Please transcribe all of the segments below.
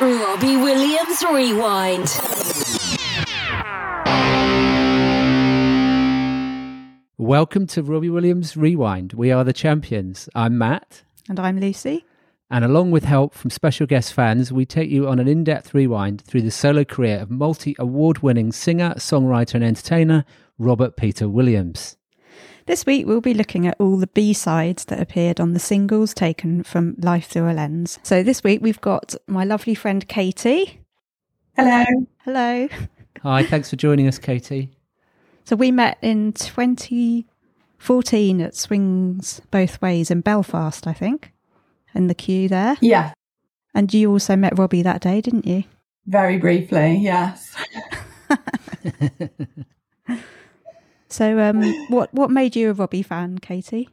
Robbie Williams Rewind. Welcome to Robbie Williams Rewind. We are the champions. I'm Matt. And I'm Lucy. And along with help from special guest fans, we take you on an in depth rewind through the solo career of multi award winning singer, songwriter, and entertainer Robert Peter Williams. This week, we'll be looking at all the B sides that appeared on the singles taken from Life Thru a Lens. So, this week, we've got my lovely friend Katie. Hello. Hello. Hi, thanks for joining us, Katie. So, we met in 2014 at Swings Both Ways in Belfast, I think, in the queue there. Yeah. And you also met Robbie that day, didn't you? Very briefly, yes. So, um, what what made you a Robbie fan, Katie?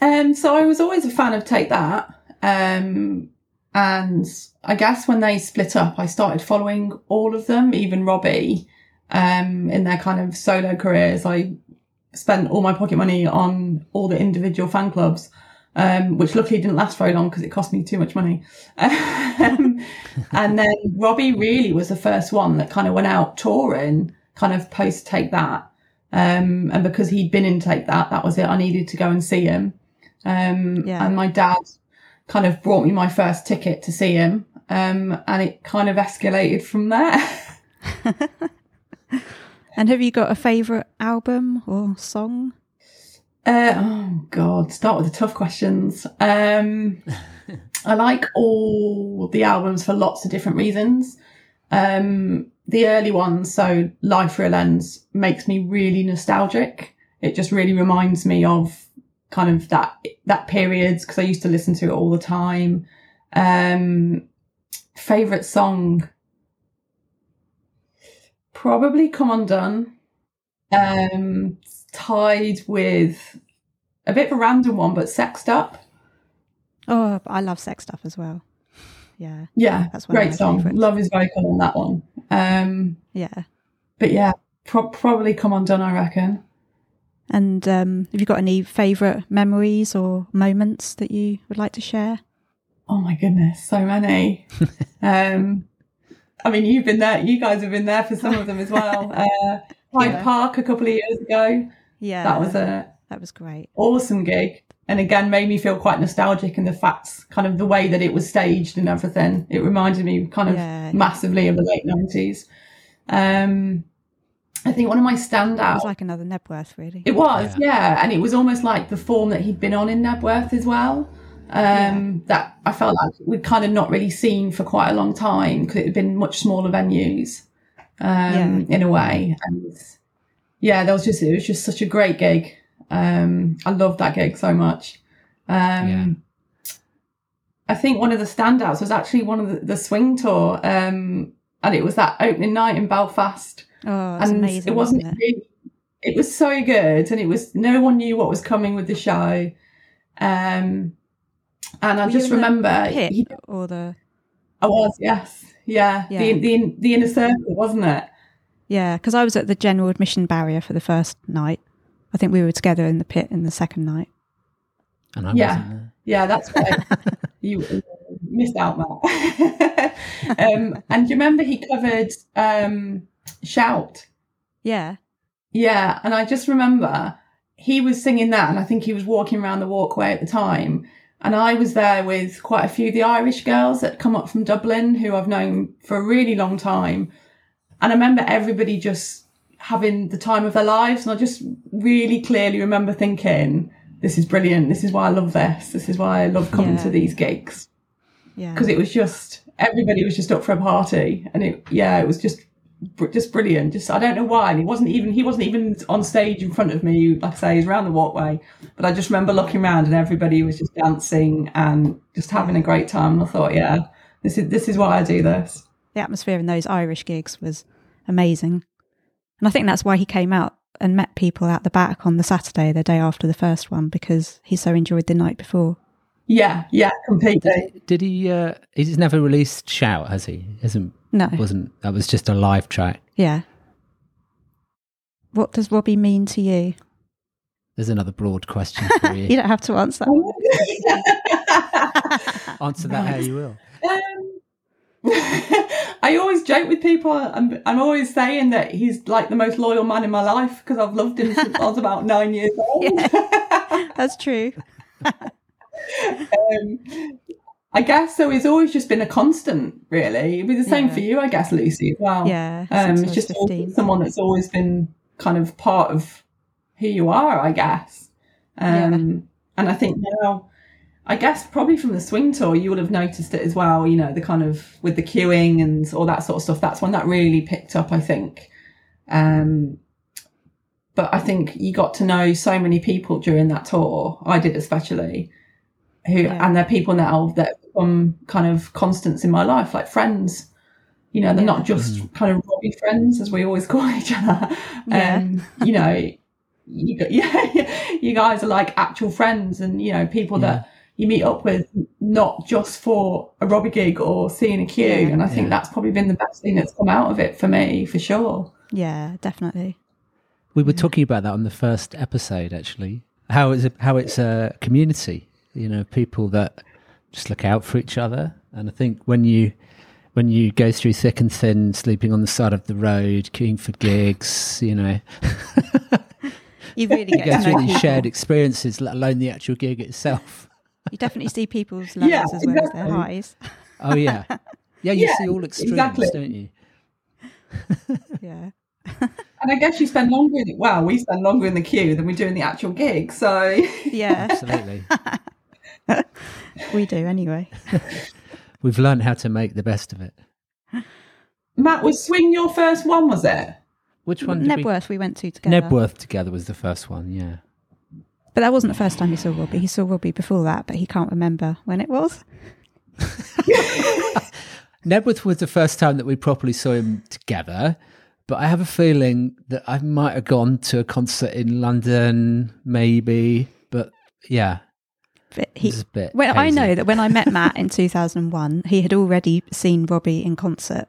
Um, so I was always a fan of Take That, um, and I guess when they split up, I started following all of them, even Robbie, um, in their kind of solo careers. I spent all my pocket money on all the individual fan clubs, um, which luckily didn't last very long because it cost me too much money. Um, and then Robbie really was the first one that kind of went out touring, kind of post Take That. Um, and because he'd been in Take That, that was it. I needed to go and see him. Um, Yeah. and my dad kind of brought me my first ticket to see him. Um, and it kind of escalated from there. And have you got a favourite album or song? Uh, oh God, start with the tough questions. Um, I like all the albums for lots of different reasons. Um, the early ones, so Life Thru a Lens, makes me really nostalgic. It just really reminds me of kind of that that period because I used to listen to it all the time. Um, favorite song, probably "Come Undone." Um, tied with a bit of a random one, but "Sexed Up." Oh, I love Sexed Up as well. Yeah, Yeah, That's one great song. favourites. Love his vocal on that one. Um, yeah. but yeah, pro- probably "Come Undone." I reckon. And um, have you got any favourite memories or moments that you would like to share? Oh my goodness, so many. um, I mean, you've been there. You guys have been there for some of them as well. Uh, Hyde Yeah. Park a couple of years ago. Yeah, That was a that was great. awesome gig, and again made me feel quite nostalgic in the facts, kind of the way that it was staged and everything. It reminded me kind of Yeah. massively of the late nineties. Um, I think one of my It standouts. was like another Knebworth, really. It was, yeah. and it was almost like the form that he'd been on in Knebworth as well. Um, That I felt like we'd kind of not really seen for quite a long time because it had been much smaller venues, um, in a way. And yeah, there was just it was just such a great gig. Um, I love that gig so much. Um, Yeah. I think one of the standouts was actually one of the, the swing tour, um, and it was that opening night in Belfast oh, and amazing. it wasn't wasn't it? it was so good and it was no one knew what was coming with the show um and i Were you just in the remember Pit he- or the i was yes yeah, Yeah. The, the the inner circle wasn't it yeah? Because I was at the general admission barrier for the first night. I think we were together in the pit in the second night. And I Yeah. wasn't there. yeah that's right you you missed out matt um and do you remember he covered um shout Yeah, Yeah, and I just remember he was singing that, and I think he was walking around the walkway at the time. And I was there with quite a few of the Irish girls that come up from Dublin, who I've known for a really long time. And I remember everybody just having the time of their lives. And I just really clearly remember thinking, this is brilliant. This is why I love this. This is why I love coming Yeah. to these gigs yeah. because it was just everybody was just up for a party, and it yeah, it was just just brilliant. Just I don't know why, and he wasn't even he wasn't even on stage in front of me. Like I say, he's around the walkway, but I just remember looking around and everybody was just dancing and just having a great time. And I thought, yeah, this is this is why I do this. the atmosphere in those Irish gigs was amazing. And I think that's why he came out and met people at the back on the Saturday, the day after the first one, because he so enjoyed the night before. Yeah, yeah, completely. Did he? Uh, he's never released "Shout," has he? Isn't No. wasn't that was just a live track? Yeah. What does Robbie mean to you? There's another broad question for You you. don't have to answer. Answer that how you will. Um, I always joke with people. I'm, I'm always saying that he's like the most loyal man in my life because I've loved him since I was about nine years old. That's true. um, I guess so. He's always just been a constant, really. It'd be the same Yeah. for you, I guess, Lucy, as well. Yeah, Um, it's just always 15. been someone that's always been kind of part of who you are, I guess. Um, And I think now, I guess probably from the swing tour, you will have noticed it as well. You know, the kind of with the queuing and all that sort of stuff. That's when that really picked up, I think. Um, but I think you got to know so many people during that tour. I did especially, who Yeah. and they're people now that become kind of constants in my life, like friends. You know, they're not just kind of Robbie friends, as we always call each other. Yeah. Um, you know, you, got- yeah, you guys are like actual friends, and you know, people that you meet up with, not just for a Robbie gig or seeing a queue. Yeah. And I think Yeah. that's probably been the best thing that's come out of it for me, for sure. Yeah, definitely. We were talking about that on the first episode, actually. How it's a, how it's a community, you know, people that just look out for each other. And I think when you when you go through thick and thin, sleeping on the side of the road, queuing for gigs, you know, You really you go through these shared experiences, let alone the actual gig itself. You definitely see people's lows Yeah, as well as their exactly. highs. Oh yeah, yeah. You Yeah, see all extremes, exactly. don't you? Yeah. And I guess you spend longer in it. Well, we spend longer in the queue than we do in the actual gig. So Yeah, Absolutely. we do anyway. We've learned how to make the best of it. Matt, was Swing your first one, was it? Which one? Did Knebworth we went to together. Knebworth together was the first one. Yeah. But that wasn't the first time he saw Robbie. He saw Robbie before that, but he can't remember when it was. Knebworth was the first time that we properly saw him together, but I have a feeling that I might have gone to a concert in London, maybe. But yeah, But he, it's a bit. well, I know that when I met Matt in 2001, he had already seen Robbie in concert,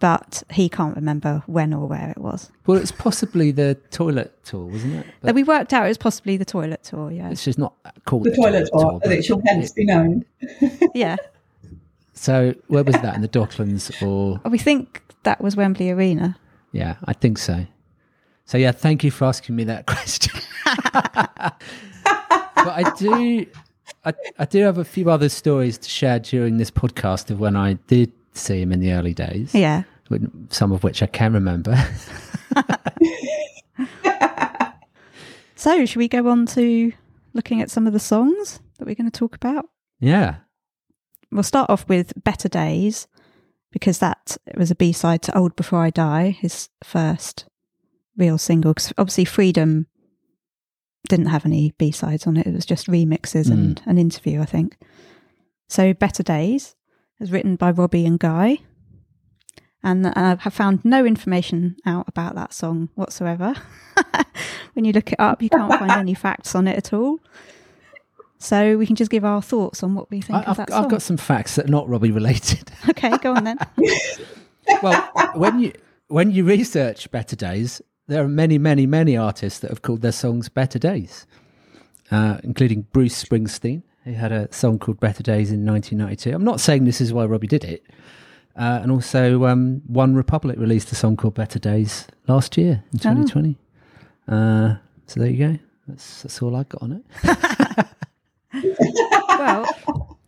but he can't remember when or where it was. Well, it's possibly the toilet tour, wasn't it? But we worked out it was possibly the toilet tour, yeah. it's just not called The toilet tour, but it shall hence be known. Yeah. So where was that in the Docklands or? We think that was Wembley Arena. Yeah, I think so. So yeah, thank you for asking me that question. but I do, I, I do have a few other stories to share during this podcast of when I did see him in the early days. Yeah. some of which I can remember. So, should we go on to looking at some of the songs that we're going to talk about? yeah, We'll start off with Better Days because that was a B side to Old Before I Die, his first real single. Because obviously, Freedom didn't have any B sides on it, it was just remixes and hmm. an interview, I think. So, Better Days is written by Robbie and Guy. And I have found no information out about that song whatsoever. when you look it up, you can't find any facts on it at all. So we can just give our thoughts on what we think I, of I've, song. I've got some facts that are not Robbie related. Okay, go on then. well, when you when you research Better Days, there are many, many, many artists that have called their songs Better Days, uh, including Bruce Springsteen. He had a song called Better Days in 1992. I'm not saying this is why Robbie did it. Uh, and also, um, One Republic released a song called Better Days last year in 2020. Uh, so there you go. That's, that's all I got on it. well,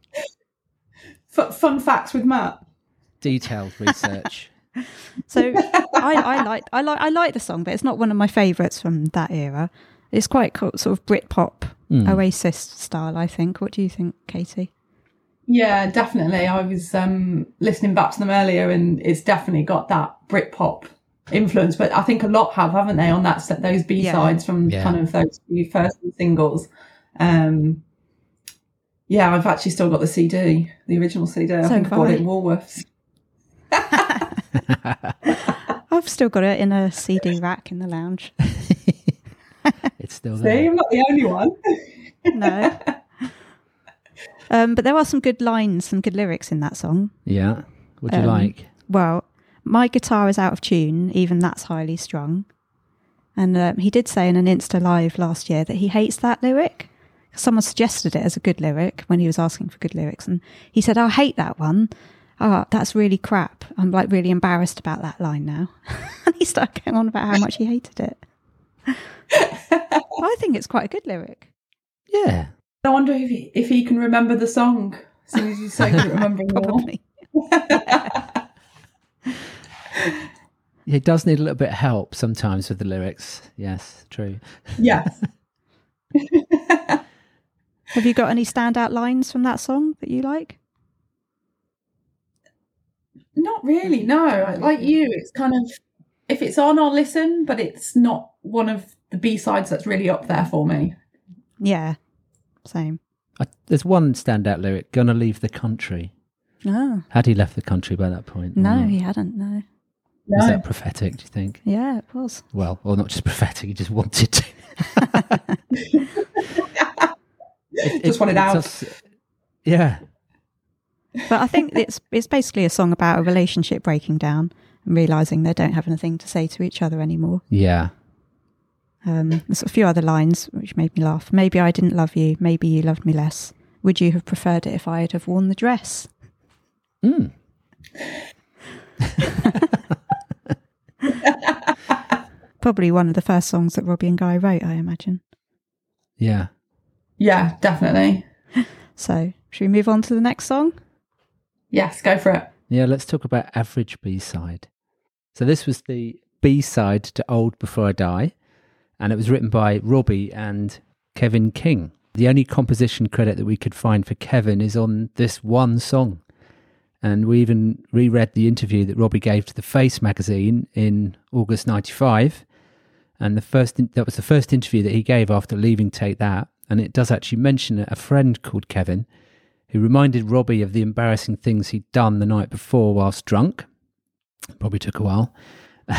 F- fun facts with Matt. Detailed research. so I, I like I like I like the song, but it's not one of my favourites from that era. It's quite co- sort of Britpop, Hmm. Oasis style. I think. What do you think, Katie? Yeah, definitely. I was um, listening back to them earlier, and it's definitely got that Britpop influence. But I think a lot have, haven't they, on that set, those B sides from Yeah. kind of those few first singles. Um, yeah, I've actually still got the CD, the original CD. I think I bought it in Woolworths. I've still got it in a CD rack in the lounge. It's still there. See, there. I'm not the only one. No. Um, but there are some good lines, some good lyrics in that song. Yeah. What do you Um, like? Well, my guitar is out of tune, even that's highly strung. And um, he did say in an Insta Live last year that he hates that lyric. Someone suggested it as a good lyric when he was asking for good lyrics. And he said, I hate that one. oh, that's really crap. I'm like really embarrassed about that line now. and he started going on about how much he hated it. I think it's quite a good lyric. Yeah. I wonder if he, if he can remember the song, as soon as he's so good at remembering more. Probably. He does need a little bit of help sometimes with the lyrics. Yes, true. Yes. Have you got any standout lines from that song that you like? Not really, no. Like you, it's kind of if it's on, I'll listen, but it's not one of the B sides that's really up there for me. Yeah, same. I, there's one standout lyric, gonna leave the country. No, Had he left the country by that point? no, mm. he hadn't. No. Was No. that prophetic, do you think? Yeah, it was. Well, or not just prophetic, he just wanted to. It- Just it- wanted it out. does- yeah. But I think it's it's basically a song about a relationship breaking down and realizing they don't have anything to say to each other anymore. Yeah. Um, there's a few other lines which made me laugh. Maybe I didn't love you. Maybe you loved me less. Would you have preferred it if I had have worn the dress? Mm. Probably one of the first songs that Robbie and Guy wrote, I imagine. Yeah. Yeah, definitely. So, should we move on to the next song? Yes, go for it. Yeah, let's talk about average B side. So this was the B side to Old Before I Die, and it was written by Robbie and Kevin King. The only composition credit that we could find for Kevin is on this one song. And we even reread the interview that Robbie gave to the Face magazine in August 95. And the first that was the first interview that he gave after leaving Take That. And it does actually mention a friend called Kevin who reminded Robbie of the embarrassing things he'd done the night before whilst drunk. Probably took a while.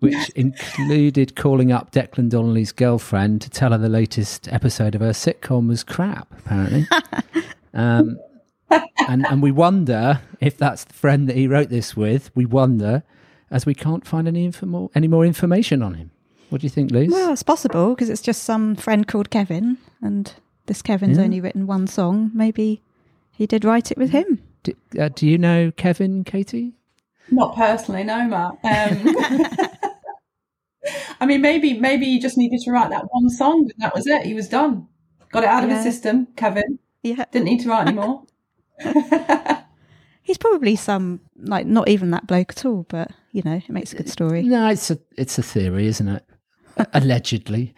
Which included calling up Declan Donnelly's girlfriend to tell her the latest episode of her sitcom was crap, apparently. um, and, and we wonder if that's the friend that he wrote this with. We wonder, as we can't find any, info- any more information on him. What do you think, Liz? Well, it's possible because it's just some friend called Kevin, and this Kevin's Yeah. only written one song. Maybe he did write it with him. do, uh, do you know Kevin, Katie? Not personally, no, Matt. Um, I mean, maybe maybe he just needed to write that one song, and that was it. He was done. Got it out of Yeah. his system. Kevin Yeah, didn't need to write anymore. he's probably some like not even that bloke at all, but you know, it makes a good story. No, it's a it's a theory, isn't it? Allegedly.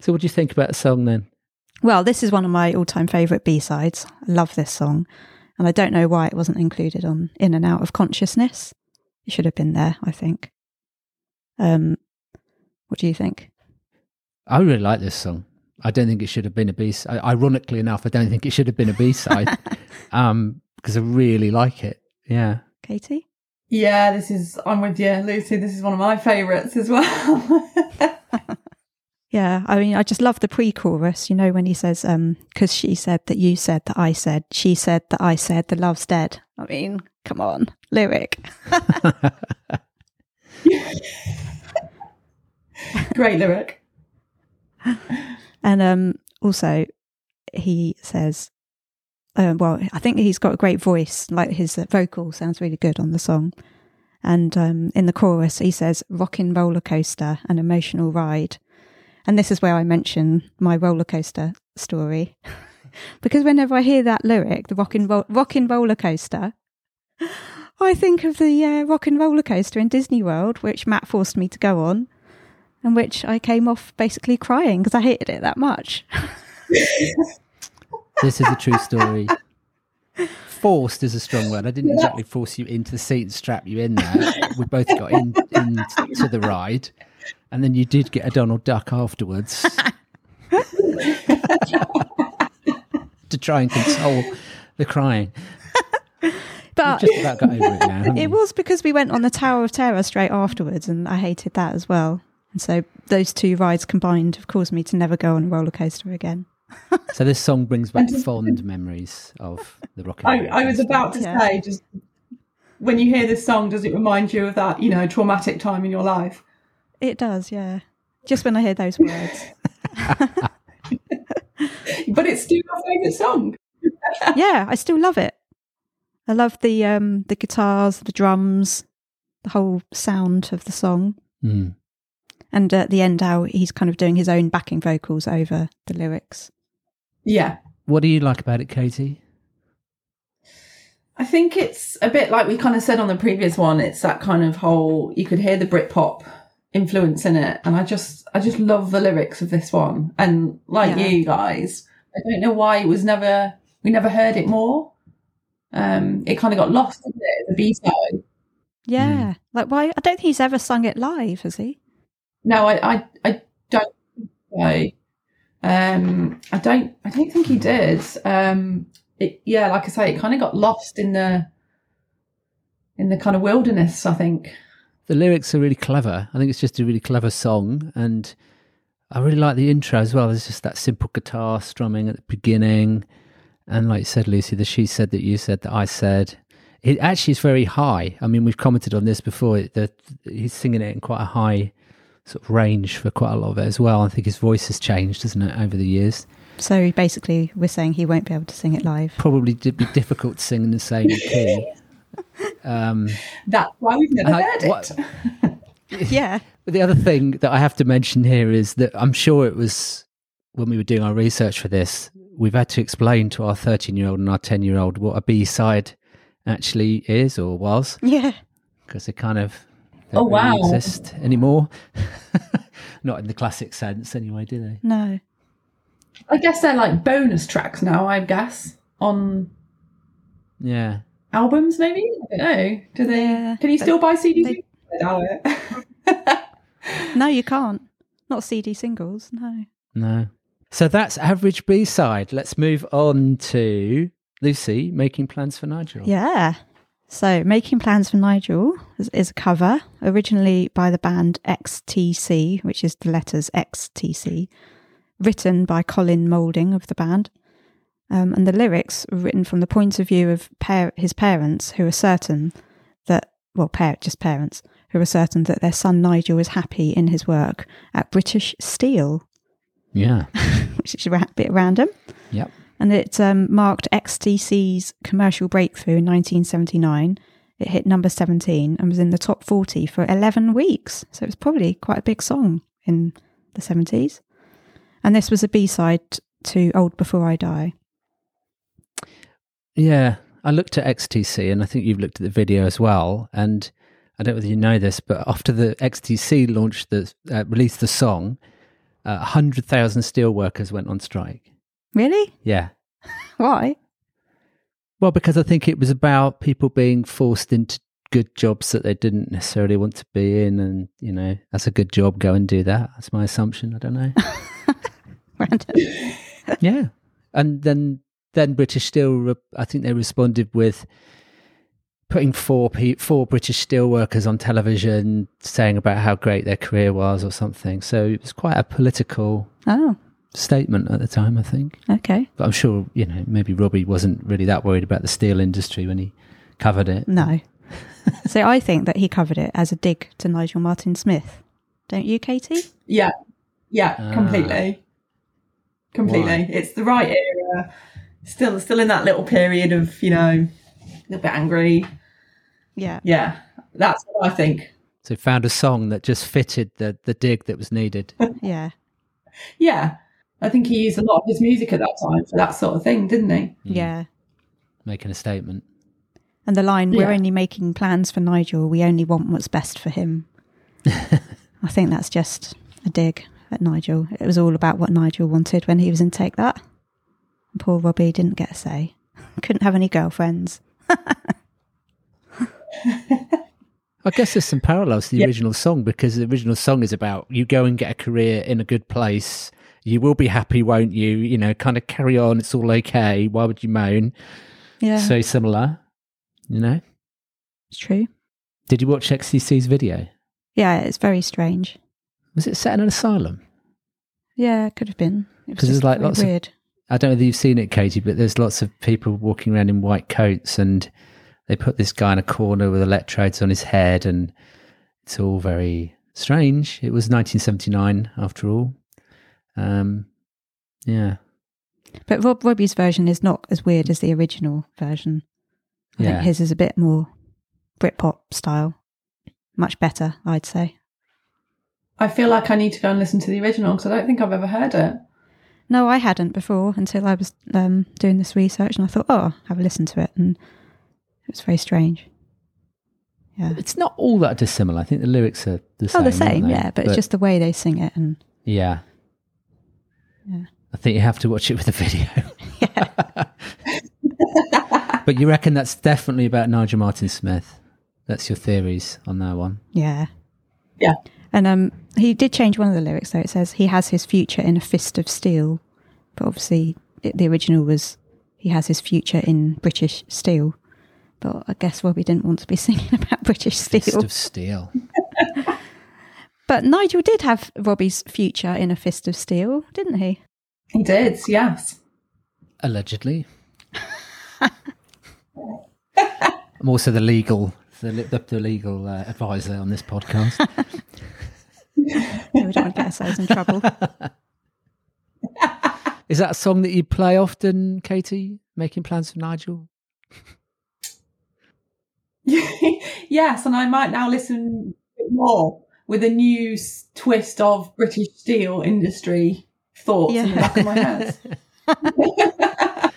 so, what do you think about the song then? Well, this is one of my all-time favorite B-sides. I love this song, and I don't know why it wasn't included on In and Out of Consciousness. It should have been there, I think. Um, what do you think? I really like this song. I don't think it should have been a B side. Ironically enough, I don't think it should have been a B side um, because I really like it. Yeah. Katie? yeah, this is. I'm with you, Lucy. This is one of my favourites as well. Yeah, I mean, I just love the pre-chorus. You know, when he says, um, "Because she said that you said that I said, she said that I said the love's dead." I mean, come on, lyric. Great lyric. And um, also, he says, uh, well, I think he's got a great voice. Like his uh, vocal sounds really good on the song. And um, in the chorus, he says, "Rockin' roller coaster, an emotional ride." And this is where I mention my roller coaster story, because whenever I hear that lyric, the rockin' ro- rockin' roller coaster, I think of the uh, rockin' roller coaster in Disney World, which Matt forced me to go on, and which I came off basically crying because I hated it that much. This is a true story. Forced is a strong word. I didn't exactly force you into the seat and strap you in there. We both got in into the ride, and then you did get a Donald Duck afterwards to try and console the crying. But Just about got over it now. it was because we went on the Tower of Terror straight afterwards, and I hated that as well. And so those two rides combined have caused me to never go on a roller coaster again. So this song brings back fond memories of the rock. I, I was about to Yeah. say, just when you hear this song, does it remind you of that, you know, traumatic time in your life? It does, yeah. Just when I hear those words. But it's still my favourite song. yeah, I still love it. I love the um the guitars, the drums, the whole sound of the song, Mm. and at the end, how he's kind of doing his own backing vocals over the lyrics. Yeah. What do you like about it, Katie? I think it's a bit like we kind of said on the previous one. It's that kind of whole you could hear the Britpop influence in it, and I just I just love the lyrics of this one. And like Yeah. you guys, I don't know why it was never we never heard it more. Um, it kind of got lost didn't it, as a B side. Yeah, like why? I don't think he's ever sung it live, has he? No, I I, I don't think so. Um, I don't I don't think he did. Um, it, yeah, like I say, it kind of got lost in the in the kind of wilderness. I think. The lyrics are really clever. I think it's just a really clever song, and I really like the intro as well. There's just that simple guitar strumming at the beginning, and like you said, Lucy, the she said that you said that I said. It actually is very high. I mean, we've commented on this before. That he's singing it in quite a high sort of range for quite a lot of it as well. I think his voice has changed, hasn't it, over the years? So basically, we're saying he won't be able to sing it live. Probably did be difficult to sing in the same key. Um, That's why we've never I- heard it. what- yeah, But the other thing that I have to mention here is that I'm sure it was when we were doing our research for this, we've had to explain to our 13 year old and our 10 year old what a B side actually is or was, yeah, because they kind of don't Oh, really wow. exist anymore. Not in the classic sense, anyway, do they? no, I guess they're like bonus tracks now. I guess on Yeah. Albums, maybe. I don't know. Do they? Yeah. Can you still buy CDs? They- I doubt it. no, you can't. Not CD singles. No. No. So that's average B side. Let's move on to Lucy making plans for Nigel. Yeah. So, Making Plans for Nigel is, is a cover, originally by the band XTC, which is the letters XTC, written by Colin Moulding of the band. Um, and the lyrics were written from the point of view of par- his parents, who are certain that, well, par- just parents, who are certain that their son Nigel was happy in his work at British Steel, Yeah. which is a bit random. Yep. and it um, marked XTC's commercial breakthrough in 1979. It hit number 17 and was in the top 40 for 11 weeks. So it was probably quite a big song in the 70s. And this was a B side to Old Before I Die. Yeah, I looked at XTC, and I think you've looked at the video as well. And I don't know whether you know this, but after the XTC launched the uh, released the song, uh, hundred thousand steelworkers went on strike. Really? Yeah, Why? well, because I think it was about people being forced into good jobs that they didn't necessarily want to be in, and you know, that's a good job. Go and do that. That's my assumption. I don't know. Random. yeah, and then then British Steel, re- I think they responded with putting four pe- four British steel workers on television saying about how great their career was or something. So it was quite a political Oh, statement at the time, I think. okay. But I'm sure you know maybe Robbie wasn't really that worried about the steel industry when he covered it. No. so I think that he covered it as a dig to Nigel Martin Smith. Don't you, Katie? Yeah, yeah, Ah. completely, completely. Why? It's the right era. Still, still in that little period of you know, a little bit angry. Yeah. Yeah, that's what I think. So found a song that just fitted the the dig that was needed. Yeah. Yeah, I think he used a lot of his music at that time for that sort of thing, didn't he? Mm. Yeah. making a statement. And the line, we're Yeah. only making plans for Nigel, we only want what's best for him. I think that's just a dig at Nigel. It was all about what Nigel wanted when he was in Take That. And poor Robbie didn't get a say. Couldn't have any girlfriends. I guess there's some parallels to the Yeah. original song because the original song is about you go and get a career in a good place. You will be happy, won't you? You know, kind of carry on. It's all okay. Why would you moan? Yeah, So similar, you know. it's true. Did you watch XTC's video? Yeah, it's very strange. Was it set in an asylum? Yeah, it could have been. It was 'Cause there's just like very lots of- weird. I don't know if you've seen it, Katie, but there's lots of people walking around in white coats and they put this guy in a corner with electrodes on his head and it's all very strange. It was 1979 after all. Um, yeah. But Rob Robbie's version is not as weird as the original version. I Yeah. think his is a bit more Britpop style. Much better, I'd say. I feel like I need to go and listen to the original because I don't think I've ever heard it. No, I hadn't before until I was um, doing this research, and I thought, oh, have a listen to it, and it was very strange. Yeah. It's not all that dissimilar. I think the lyrics are the same. Oh, the same, yeah, but, it's just the way they sing it, and yeah. Yeah. I think you have to watch it with the video. yeah, but you reckon that's definitely about Nigel Martin Smith? That's your theories on that one. yeah, Yeah. And um, he did change one of the lyrics, though. It says he has his future in a fist of steel, but obviously it, the original was he has his future in British steel. But I guess Robbie didn't want to be singing about British steel. Fist of Steel. But Nigel did have Robbie's future in a fist of steel, didn't he? He did, yes. Allegedly. I'm also the legal the, the, the legal uh, advisor on this podcast. Yeah, we don't want to get ourselves in trouble. Is that a song that you play often, Katie? Making plans for Nigel? yes, and I might now listen a bit more with a new twist of British steel industry thoughts in the back of my head.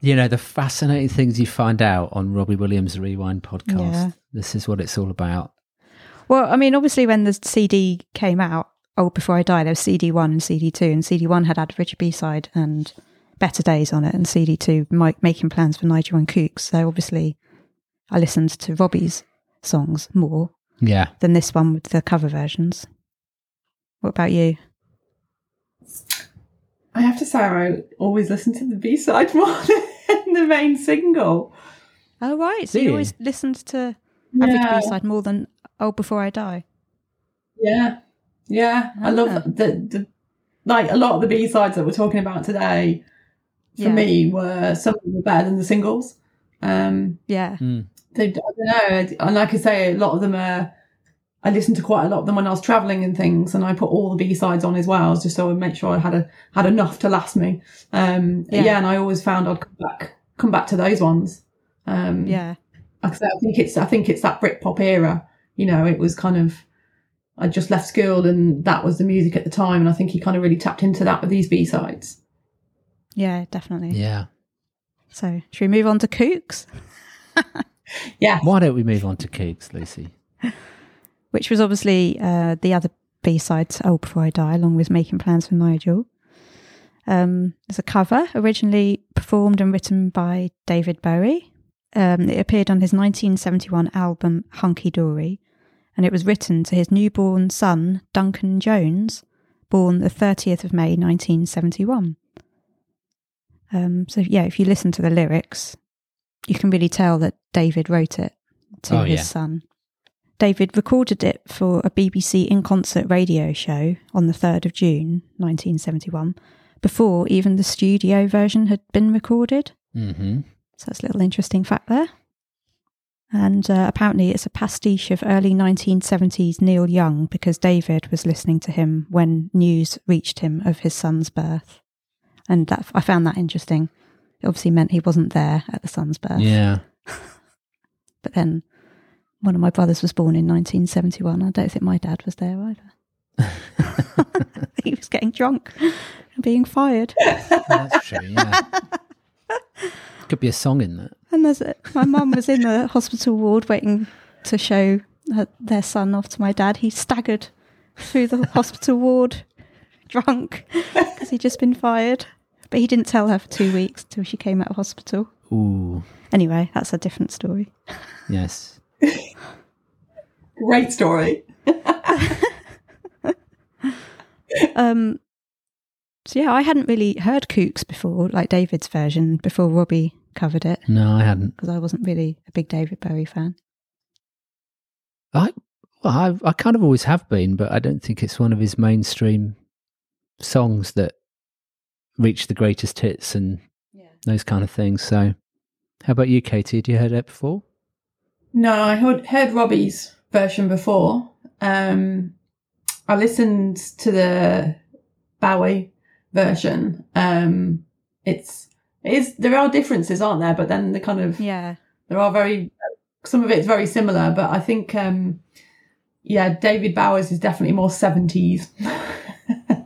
You know, the fascinating things you find out on Robbie Williams' Rewind podcast. Yeah. This is what it's all about. Well, I mean, obviously, when the CD came out, Oh Before I Die, there was CD one and CD two, and CD one had had Average B side and Better Days on it, and CD two mi- making plans for Nigel and Kooks. So obviously, I listened to Robbie's songs more Yeah. than this one with the cover versions. What about you? I have to say, I always listen to the B side more than the main single. Oh right, so you you? always listened to Average Yeah. B side more than Oh Before I Die. Yeah, yeah. I Ah. love the, the like a lot of the B sides that we're talking about today. For Yeah. me, were some of them were better than the singles. Um, Yeah, Mm. they, I don't know, and like I say, a lot of them are. I listened to quite a lot of them when I was traveling and things, and I put all the B sides on as well, just so I make sure I had a had enough to last me. Um, Yeah. yeah. and I always found I'd come back come back to those ones. Um, yeah, like I said, I think it's I think it's that Britpop era. You know, it was kind of I just left school and that was the music at the time, and I think he kind of really tapped into that with these B sides. yeah, definitely. Yeah. So, should we move on to Kooks? Yeah, Why don't we move on to Kooks, Lucy? which was obviously uh, the other B side to Oh Before I Die, along with Making Plans for Nigel. Um, there's a cover originally performed and written by David Bowie. Um, it appeared on his 1971 album Hunky Dory, and it was written to his newborn son, Duncan Jones, born the 30th of May 1971. Um, so, yeah, if you listen to the lyrics, you can really tell that David wrote it to Oh, his yeah. son. David recorded it for a BBC in concert radio show on the 3rd of June 1971, before even the studio version had been recorded. Mm-hmm. So that's a little interesting fact there. And uh, apparently, it's a pastiche of early 1970s Neil Young because David was listening to him when news reached him of his son's birth. And that I found that interesting. It obviously meant he wasn't there at the son's birth. Yeah. But then one of my brothers was born in 1971. I don't think my dad was there either. he was getting drunk and being fired. That's true, yeah. Could be a song in that. And there's a, my mum was in the hospital ward waiting to show her, their son off to my dad. He staggered through the hospital ward drunk because he'd just been fired. But he didn't tell her for two weeks till she came out of hospital. Ooh, Anyway, that's a different story. yes. great story. Um, so yeah, I hadn't really heard Kooks before, like David's version, before Robbie covered it No, I hadn't. because I wasn't really a big David Bowie fan. I well, I I kind of always have been, but I don't think it's one of his mainstream songs that reach the greatest hits and those kind of things. So, how about you, Katie? Had you heard it before? No, I heard, heard Robbie's version before. Um, I listened to the Bowie version, um, it's it is there are differences, aren't there? But then the kind of Yeah. there are very some of it's very similar. But I think um yeah, David Bowie's is definitely more seventies.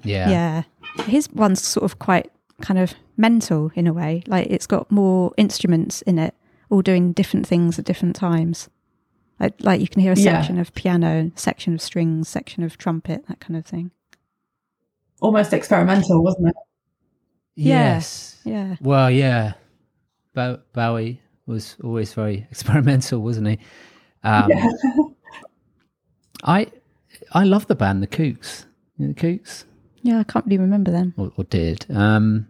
Yeah. Yeah. His one's sort of quite kind of mental in a way. Like it's got more instruments in it, all doing different things at different times. Like, like you can hear a Yeah. section of piano, section of strings, section of trumpet, that kind of thing. Almost experimental, wasn't it? Yes. Yeah. Well, yeah. Bow- Bowie was always very experimental, wasn't he? Um, Yeah. I I love the band, the Kooks. You know, the Kooks, Yeah, I can't really remember them. or, or did. Um,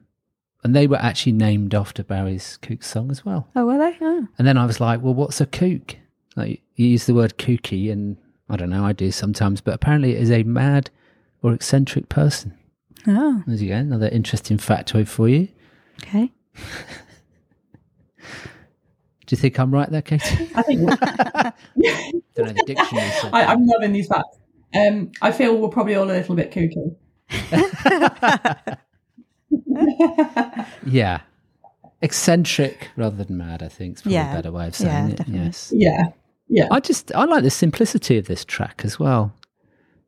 and they were actually named after Bowie's Kooks song as well. Oh, were they? Oh. And then I was like, well, what's a kook? Like, you use the word kooky, and I don't know, I do sometimes, but apparently it is a mad or eccentric person. Oh, There you go, another interesting factoid for you. okay. Do you think I'm right there, Katie? I think don't know the dictionary. said I, that. I'm loving these facts. Um, I feel we're probably all a little bit kooky. Yeah. Eccentric rather than mad, I think is probably Yeah. a better way of Yeah, saying it. definitely. Yes. Yeah, yeah, I just I like the simplicity of this track as well.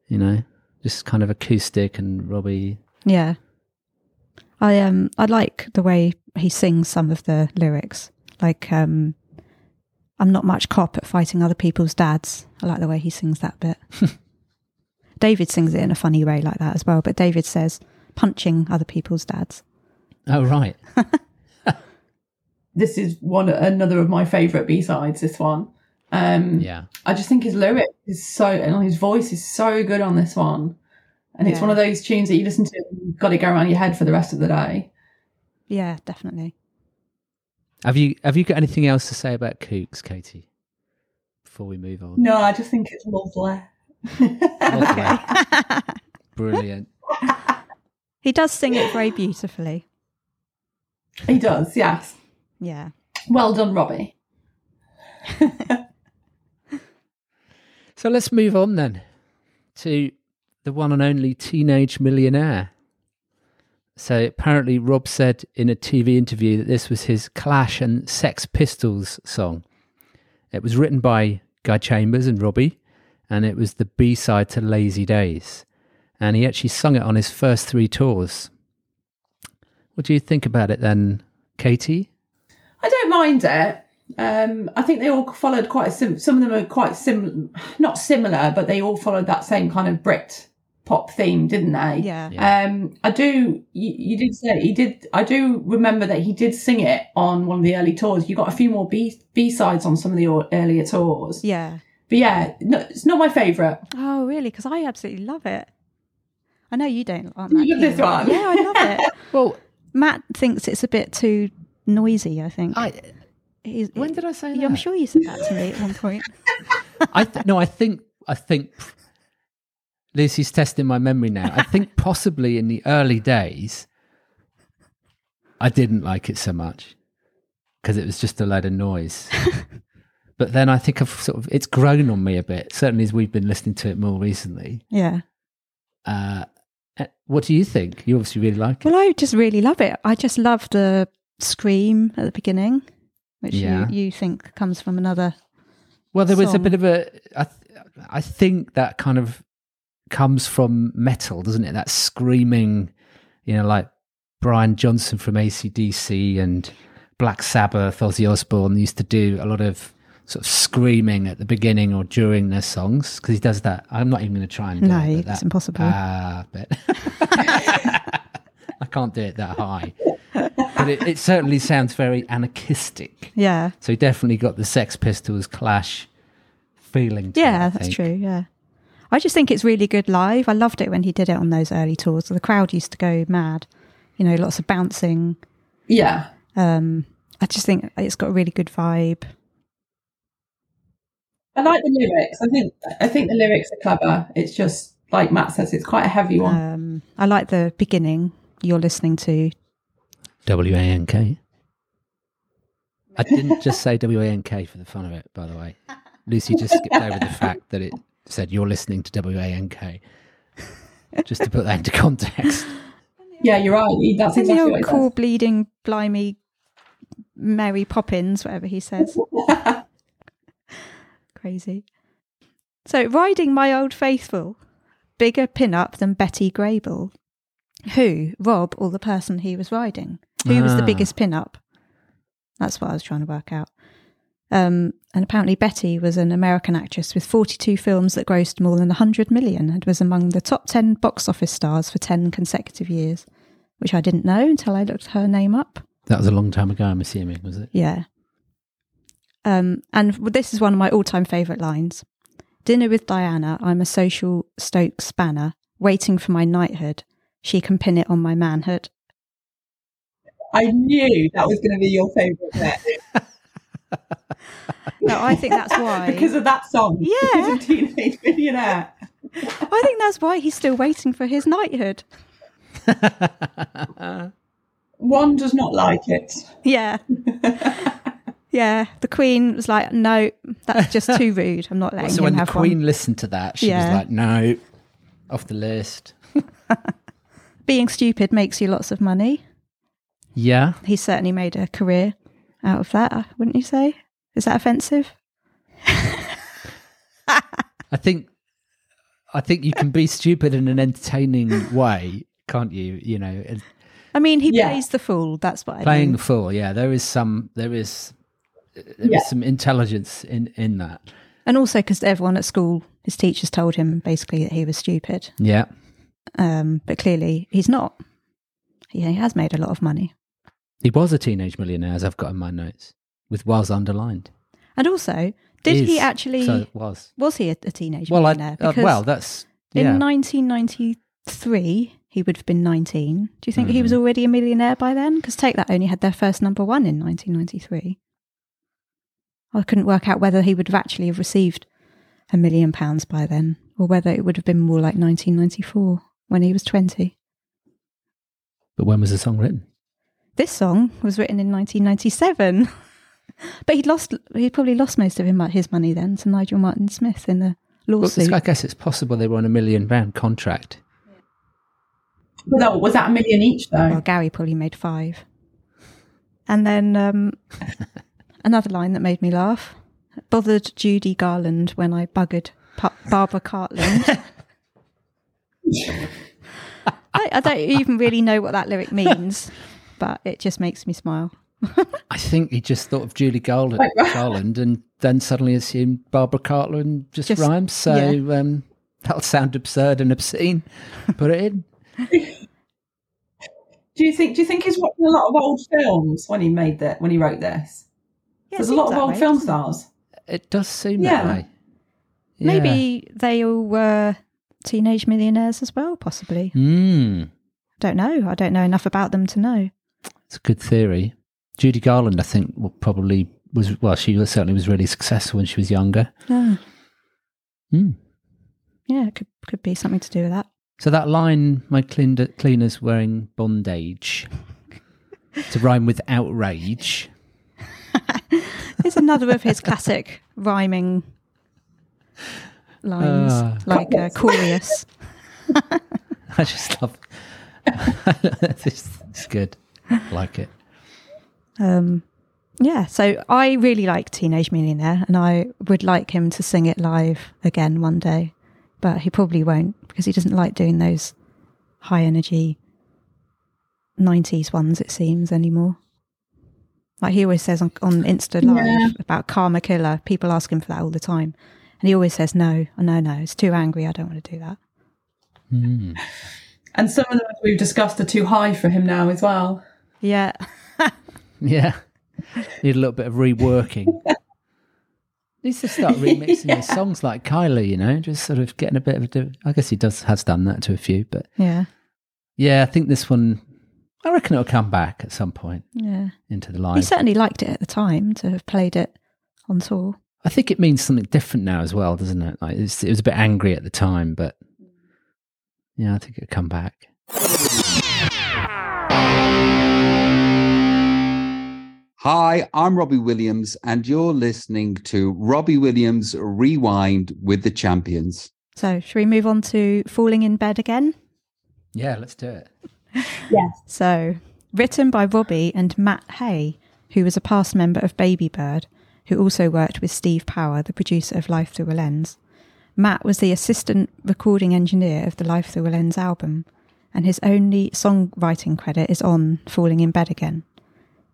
You know, just kind of acoustic and Robbie. Yeah. I um I like the way he sings some of the lyrics. Like um I'm not much cop at fighting other people's dads. I like the way he sings that bit. David sings it in a funny way like that as well, but David says punching other people's dads. Oh right. this is one another of my favourite B sides. This one, um, Yeah. I just think his lyric is so and his voice is so good on this one, and it's Yeah. one of those tunes that you listen to, and you've got to go around your head for the rest of the day. Yeah, definitely. Have you have you got anything else to say about Kooks, Katie? Before we move on. No, I just think it's lovely. Lovely. Brilliant. He does sing it very beautifully. he does, yes. Yeah. Well done, Robbie. So let's move on then to the one and only Teenage Millionaire. So apparently, Rob said in a TV interview that this was his Clash and Sex Pistols song. It was written by Guy Chambers and Robbie, and it was the B side to Lazy Days. And he actually sung it on his first three tours. What do you think about it then, Katie? I don't mind it. Um, I think they all followed quite sim- some of them are quite sim not similar, but they all followed that same kind of Brit pop theme, didn't they? Yeah. Um, I do. You, you did say he did. I do remember that he did sing it on one of the early tours. You got a few more B B sides on some of the earlier tours. Yeah. But yeah, no, it's not my favourite. Oh, really? Because I absolutely love it. I know you don't. Aren't You love this one? Yeah, I love it. Well, Matt thinks it's a bit too noisy. I think. I He's, when did I say Yeah, I'm sure you said that to me at one point. I th- no, I think I think Lucy's testing my memory now. I think possibly in the early days, I didn't like it so much because it was just a load of noise. but then I think I've sort of it's grown on me a bit. Certainly as we've been listening to it more recently. Yeah. Uh, eh, what do you think? You obviously really like it. Well, I just really love it. I just love the scream at the beginning, which Yeah. you, you think comes from another. Well, there was a bit of a. I, th- I think that kind of comes from metal, doesn't it? That screaming, you know, like Brian Johnson from ACDC and Black Sabbath, Ozzy Osbourne used to do a lot of sort of screaming at the beginning or during their songs because he does that. I'm not even going to try and do No, it, it's impossible. Ah. I can't do it that high, but it, it certainly sounds very anarchistic. Yeah. So he definitely got the Sex Pistols clash feeling. To it, Yeah, that's true. Yeah. I just think it's really good live. I loved it when he did it on those early tours. The crowd used to go mad. You know, lots of bouncing. Yeah, Um, I just think it's got a really good vibe. I like the lyrics. I think I think the lyrics are clever. It's just like Matt says, it's quite a heavy one. Um, I like the beginning. You're listening to. W A N K. I didn't just say W A N K for the fun of it, by the way. Lucy just skipped over the fact that it said you're listening to W A N K. Just to put that into context. Yeah, you're right. He- That's Isn't the exactly old what he core bleeding, blimey, Mary Poppins, whatever he says. says. Crazy. So, riding my old faithful, bigger pin-up than Betty Grable. Who, Rob, or the person he was riding? Who was the Ah. biggest pin-up? That's what I was trying to work out. Um, and apparently, Betty was an American actress with 42 films that grossed more than 100 million and was among the top 10 box office stars for 10 consecutive years, which I didn't know until I looked her name up. That was a long time ago, I'm assuming, was it? Yeah. Um, and this is one of my all-time favourite lines. Dinner with Diana. I'm a social Stoke spanner, waiting for my knighthood. She can pin it on my manhood. I knew that was going to be your favourite bit No, I think that's why. because of that song. Yeah. Because of Teenage Millionaire. I think that's why he's still waiting for his knighthood. One does not like it. Yeah. yeah. The Queen was like, no, that's just too rude. I'm not letting so him when the Queen one. listened to that, she Yeah. was like, "No, off the list." Being stupid makes you lots of money. Yeah, He certainly made a career out of that, wouldn't you say? Is that offensive? I think, I think you can be stupid in an entertaining way, can't you? You know, I mean, he Yeah. plays the fool. That's what I playing mean. the fool. Yeah, there is some, there is, there is Yeah. some intelligence in in that. And also because everyone at school, his teachers told him basically that he was stupid. Yeah, Um, but clearly he's not. He, he has made a lot of money. He was a teenage millionaire, as I've got in my notes, with was underlined. And also, did he actually, So was. was he a, a teenage Well, I, millionaire? uh, well, that's in 1993, he would have been 19. Do you think he was Mm-hmm. already a millionaire by then? Because Take That only had their first number one in 1993. I couldn't work out whether he would have actually have received a million pounds by then, or whether it would have been more like 1994 when he was 20. But when was the song written? This song was written in 1997, but he'd lost. He probably lost most of his money then to Nigel Martin Smith in the Well, lawsuit. I guess it's possible they were on a million pound contract. But that, was that a million each, though? Well, Gary probably made five. And then um, another line that made me laugh bothered Judy Garland when I buggered pa- Barbara Cartland. I, I don't even really know what that lyric means, but it just makes me smile. I think he just thought of Julie Garland, Garland and then suddenly assumed Barbara Cartland just, Just- rhymes. So yeah. um, that'll sound absurd and obscene. Put it in. Do you think? Do you think he's watching a lot of old films when he made that? When he wrote this, Yeah, there's a lot of old way, film stars. It does seem Yeah. that way. Yeah. Maybe they all were teenage millionaires as well, possibly. Mm, Don't know. I don't know enough about them to know. It's a good theory. Judy Garland, I think, will probably was well. She was, certainly was really successful when she was younger. Ah, Mm. yeah, it could could be something to do with that. So that line, my clean- cleaner's wearing bondage, to rhyme with outrage. It's another of his classic rhyming lines, Ah. like uh, Corius. I just love. this is good. Like it. Um, yeah, so I really like Teenage Millionaire, and I would like him to sing it live again one day, but he probably won't because he doesn't like doing those high energy 90s ones, it seems, anymore. Like he always says on, on Insta Live Yeah. about Karma Killer, people ask him for that all the time. And he always says, no, no, no, it's too angry. I don't want to do that. Mm. And some of them we've discussed are too high for him now as well. Yeah. Yeah. Need a little bit of reworking. Needs to start remixing his songs like Kylie, you know, just sort of getting a bit of a. I guess he does has done that to a few, but Yeah. yeah, I think this one. I reckon it'll come back at some point Yeah. into the line. He certainly liked it at the time to have played it on tour. I think it means something different now as well, doesn't it? Like it's, it was a bit angry at the time, but yeah, I think it'll come back. Hi, I'm Robbie Williams, and you're listening to Robbie Williams Rewind with the Champions. So, should we move on to falling in bed again? Yeah, let's do it. Yes. So, written by Robbie and Matt Hay, who was a past member of Babybird, who also worked with Steve Power, the producer of Life Thru a Lens. Matt was the assistant recording engineer of the Life Thru a Lens album, and his only songwriting credit is on Falling in Bed Again.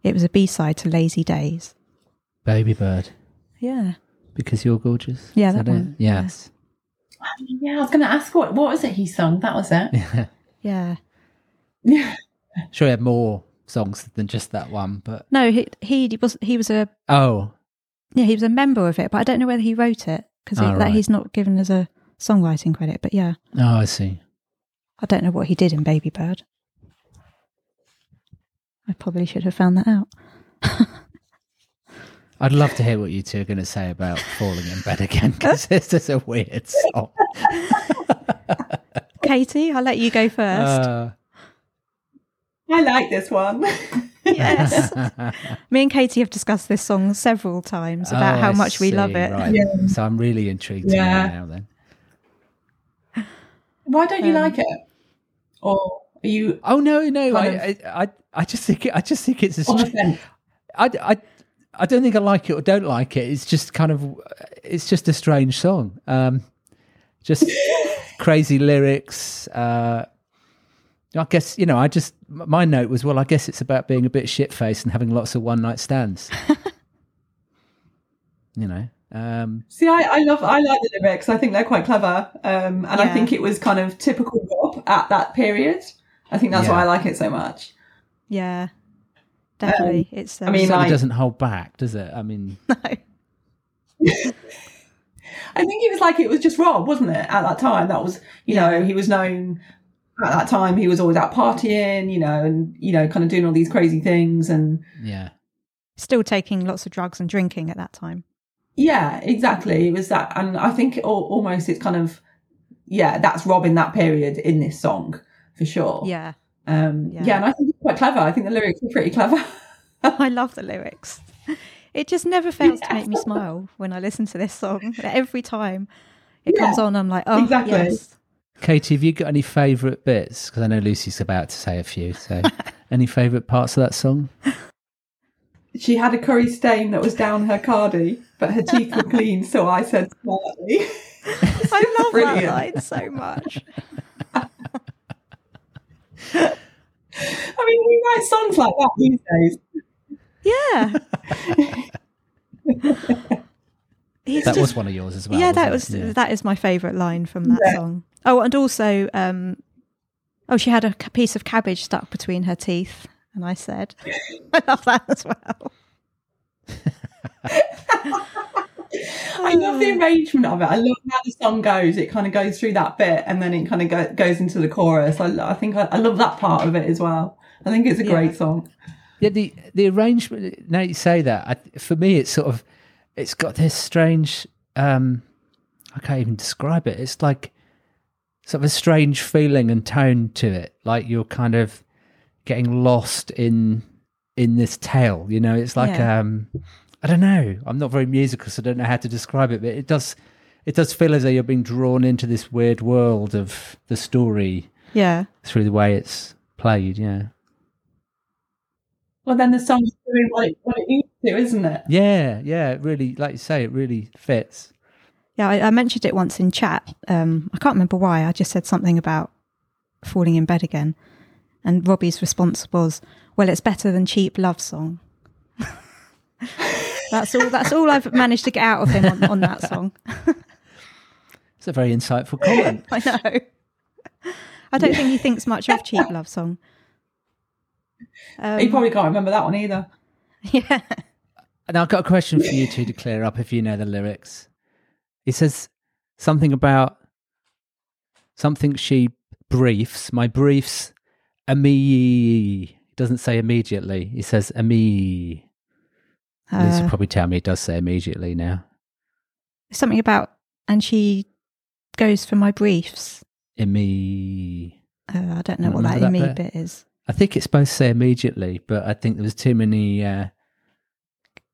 It was a B side to Lazy Days. Babybird, Yeah. because you're gorgeous. Yeah, Is that it? one, Yes. Yeah, I was going to ask what what was it he sung? That was it. Yeah. Yeah. Sure, he had more songs than just that one, but No, he, he was he was a oh, yeah he was a member of it, but I don't know whether he wrote it because Oh, that right. he's not given as a songwriting credit. But yeah, oh, I see. I don't know what he did in Babybird. I probably should have found that out. I'd love to hear what you two are going to say about falling in bed again because this is a weird song. Katie, I'll let you go first. Uh, I like this one. yes, me and Katie have discussed this song several times about oh, how I much we love it. Right. Yeah. So I'm really intrigued Yeah. know now then. Why don't you Um, like it? Or are you Oh no, no, I, Kind I, I, I just think, it, I just think it's a on the str- I, I, I don't think I like it or don't like it. It's just kind of, it's just a strange song. Um, just crazy lyrics. Uh, I guess you know. I just my note was well. I guess it's about being a bit shit faced and having lots of one night stands. you know. Um, See, I, I love, I like the lyrics. I think they're quite clever, um, and I think it was kind of typical Rob at that period. I think that's why I like it so much. Yeah, definitely. it's. Um, I mean, certainly like- doesn't hold back, does it? I mean, no. I think it was like it was just Rob, wasn't it? At that time, that was you know he was known at that time. He was always out partying, you know, and you know, kind of doing all these crazy things, and yeah, still taking lots of drugs and drinking at that time. yeah, exactly. It was that, and I think it, al- almost it's kind of yeah, that's Rob in that period in this song for sure. Yeah, um, Yeah. yeah. and I think it's quite clever. I think the lyrics are pretty clever. I love the lyrics. It just never fails to make me smile when I listen to this song. Every time it comes on, I'm like, oh, exactly. yes. Katie, have you got any favourite bits? Because I know Lucy's about to say a few. So, any favourite parts of that song? she had a curry stain that was down her cardi, but her teeth were clean, so I said smartly. I love that line so much. I mean, we write songs like that these days. Yeah. He's That just- was one of yours as well. yeah, that wasn't it? Yeah. that is my favourite line from that Yeah. song. Oh, and also, um, oh, she had a piece of cabbage stuck between her teeth, and I said, I love that as well. I love the arrangement of it. I love how the song goes. It kind of goes through that bit and then it kind of go, goes into the chorus. I, I think I, I love that part of it as well. I think it's a Yeah. great song. Yeah, the the arrangement. Now you say that, I, for me, it's sort of, it's got this strange. um I can't even describe it. It's like sort of a strange feeling and tone to it. Like you're kind of getting lost in in this tale. You know, it's like Yeah. um I don't know. I'm not very musical, so I don't know how to describe it. But it does it does feel as though you're being drawn into this weird world of the story Yeah, through the way it's played. Yeah. Well, then the song's doing what it, what it needs to, isn't it? Yeah, yeah, it really, like you say, it really fits. yeah. I, I mentioned it once in chat. Um, I can't remember why. I just said something about falling in bed again, and Robbie's response was, "Well, it's better than cheap love song." that's all. That's all I've managed to get out of him on, on that song. It's a very insightful comment. I know. I don't think he thinks much of cheap love song. Um, he probably can't remember that one either. yeah. and I've got a question for you two to clear up if you know the lyrics. He says something about something she briefs. My briefs, ame. He doesn't say immediately. He says ame. This Uh, will probably tell me it does say immediately now. something about, and she goes for my briefs. Ame. Uh, I don't know Not what that remember me that bit is. I think it's supposed to say immediately, but I think there was too many uh,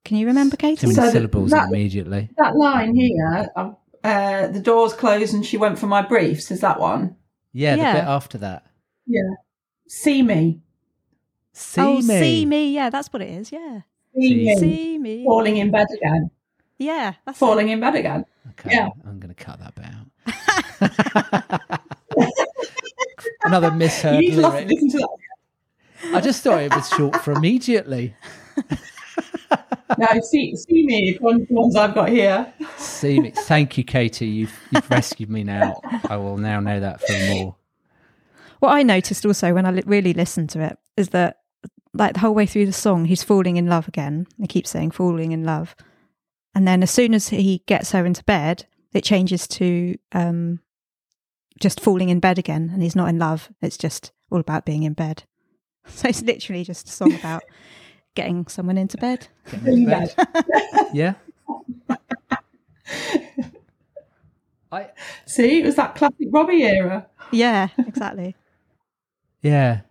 Can you remember, too Katie? many So syllables that- immediately. That line here, uh, uh, the doors closed and she went for my briefs. Is that one? Yeah, the bit after that. Yeah. See me. See oh, me. see me. Yeah, that's what it is. Yeah. See, See- me. Falling in bed again. Yeah. That's it. Falling in bed again. Okay, Yeah. I'm going to cut that out. Another misheard you need to lyric. listen to that. I just thought it was short for immediately. No, see, see me. It's one of the ones I've got here. See me. Thank you, Katie. You've, you've rescued me now. I will now know that for more. What I noticed also when I li- really listened to it is that, like the whole way through the song, he's falling in love again. He keeps saying falling in love, and then as soon as he gets her into bed, it changes to um, just falling in bed again, and he's not in love. It's just all about being in bed. So it's literally just a song about getting someone into bed. Getting into bed. Yeah. I See, it was that classic Robbie era. Yeah, exactly. yeah.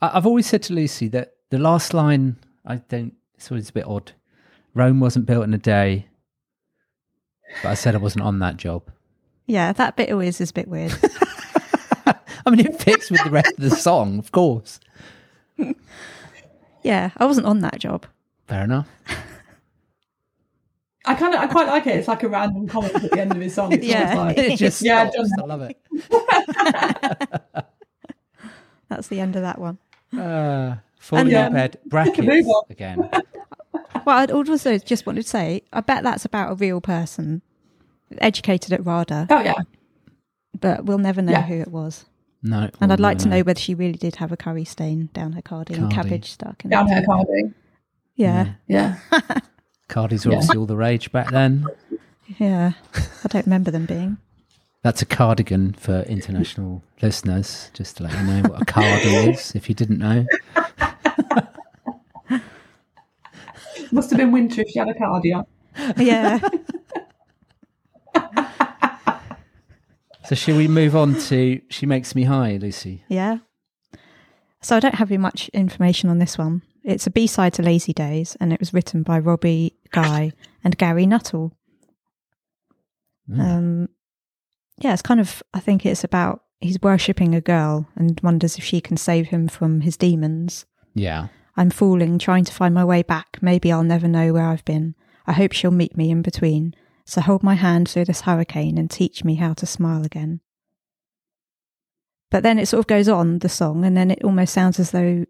I, I've always said to Lucy that the last line I don't. It's always a bit odd. Rome wasn't built in a day, but I said I wasn't on that job. yeah, that bit always is a bit weird. I mean, it fits with the rest of the song, of course. yeah, I wasn't on that job. Fair enough. I kind of, I quite like it. It's like a random comment at the end of his song. It's Yeah. like, It just Yeah, stops. I love it. That's the end of that one. Uh, falling And, in um, bed. move Brackets again. Well, I'd also just wanted to say, I bet that's about a real person, educated at RADA, oh yeah, but we'll never know Yeah. who it was. No. And I'd like to no. know whether she really did have a curry stain down her cardi and cabbage stuck in down her Cardi. Yeah, Yeah, Cardis were Yeah. obviously all the rage back then. yeah. I don't remember them being. That's a cardigan for international listeners, just to let you know what a cardi is, if you didn't know. must have been winter if she had a cardigan. Yeah. So, shall we move on to She Makes Me High, Lucy? yeah. So I don't have you much information on this one. It's a B side to Lazy Days, and it was written by Robbie Guy and Gary Nuttall. Mm. Um, yeah, it's kind of. I think it's about he's worshipping a girl and wonders if she can save him from his demons. Yeah. I'm falling, trying to find my way back. Maybe I'll never know where I've been. I hope she'll meet me in between. So hold my hand through this hurricane and teach me how to smile again. But then it sort of goes on, the song, and then it almost sounds as though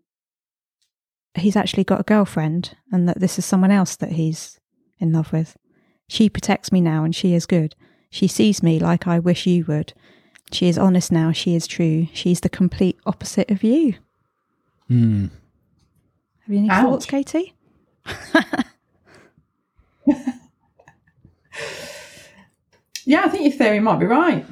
he's actually got a girlfriend and that this is someone else that he's in love with. She protects me now and she is good. She sees me like I wish you would. She is honest now, she is true. She's the complete opposite of you. Hmm. Have you any Ouch. thoughts, Katie? Yeah, I think your theory might be right.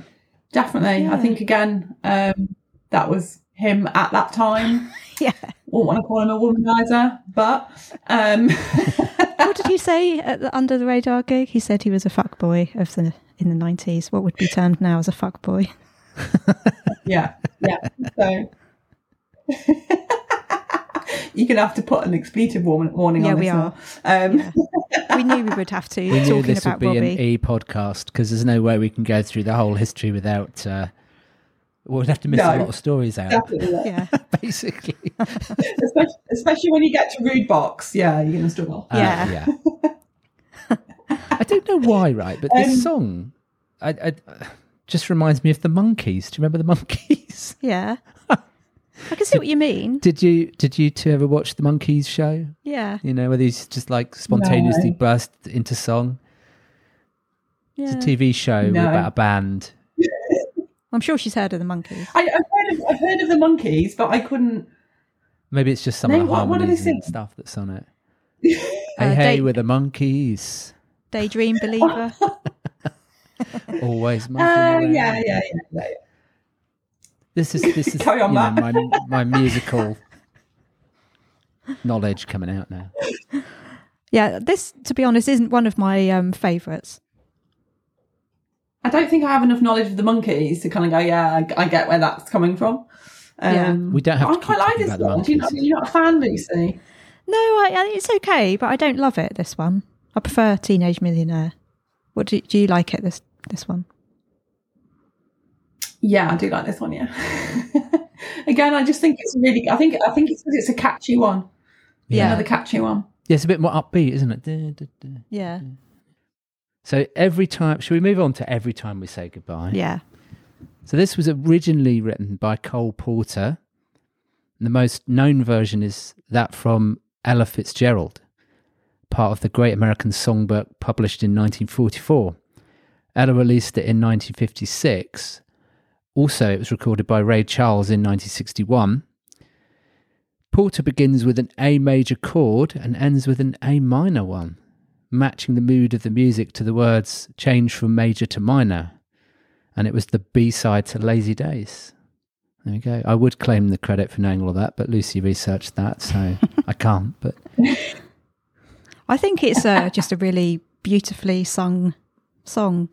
Definitely. Yeah. I think again, um, that was him at that time. Yeah. Wouldn't want to call him a womanizer, but um, what did he say at the under the radar gig? He said he was a fuck boy of the in the nineties. What would be termed now as a fuck boy? yeah, yeah. So you're gonna have to put an expletive warning, warning Yeah, on we this are. Um, Yeah. we knew we would have to. We knew talking this would about be Robbie. an E podcast because there's no way we can go through the whole history without. Uh, we'd have to miss a lot of stories out, Definitely. yeah, basically. especially, especially when you get to Rudebox, yeah, you're gonna struggle. Uh, Yeah. yeah. I don't know why, right? But this Um, song I, I, just reminds me of the Monkees. Do you remember the Monkees? yeah. I can see what you mean. Did you did you two ever watch the Monkees show? Yeah, You know, where these just like spontaneously No. burst into song. yeah. It's a TV show No. about a band. I'm sure she's heard of the Monkees. I, I've, heard of, I've heard of the Monkees, but I couldn't. Maybe it's just some of the what- what harmonies and stuff that's on it. hey, Uh, hey, they- with the Monkees, Daydream believer. always monkey. Uh, around. yeah, yeah, yeah, yeah. This is this is on, know, my my musical knowledge coming out now. yeah, this, to be honest, isn't one of my um, favourites. I don't think I have enough knowledge of the Monkees to kind of go, yeah, I, I get where that's coming from. Yeah. Um, We don't have I to keep quite like this one. Do you not, you're not a fan, Lucy? No, I, I, it's okay, but I don't love it. This one, I prefer Teenage Millionaire. What do, do you like it? This this one? Yeah, I do like this one. Yeah. Again, I just think it's really. I think I think it's because it's a catchy one. Yeah. another catchy one. Yeah, it's a bit more upbeat, isn't it? Duh, duh, duh. Yeah. So every time, should we move on to every time we say goodbye? Yeah. So this was originally written by Cole Porter. The most known version is that from Ella Fitzgerald, part of the Great American Songbook published in 1944. Ella released it in 1956. Also, it was recorded by Ray Charles in 1961. Porter begins with an A major chord and ends with an A minor one, matching the mood of the music to the words change from major to minor and it was the B side to Lazy Days. There we go. I would claim the credit for knowing all of that, but Lucy researched that, so I can't. But I think it's uh, just a really beautifully sung song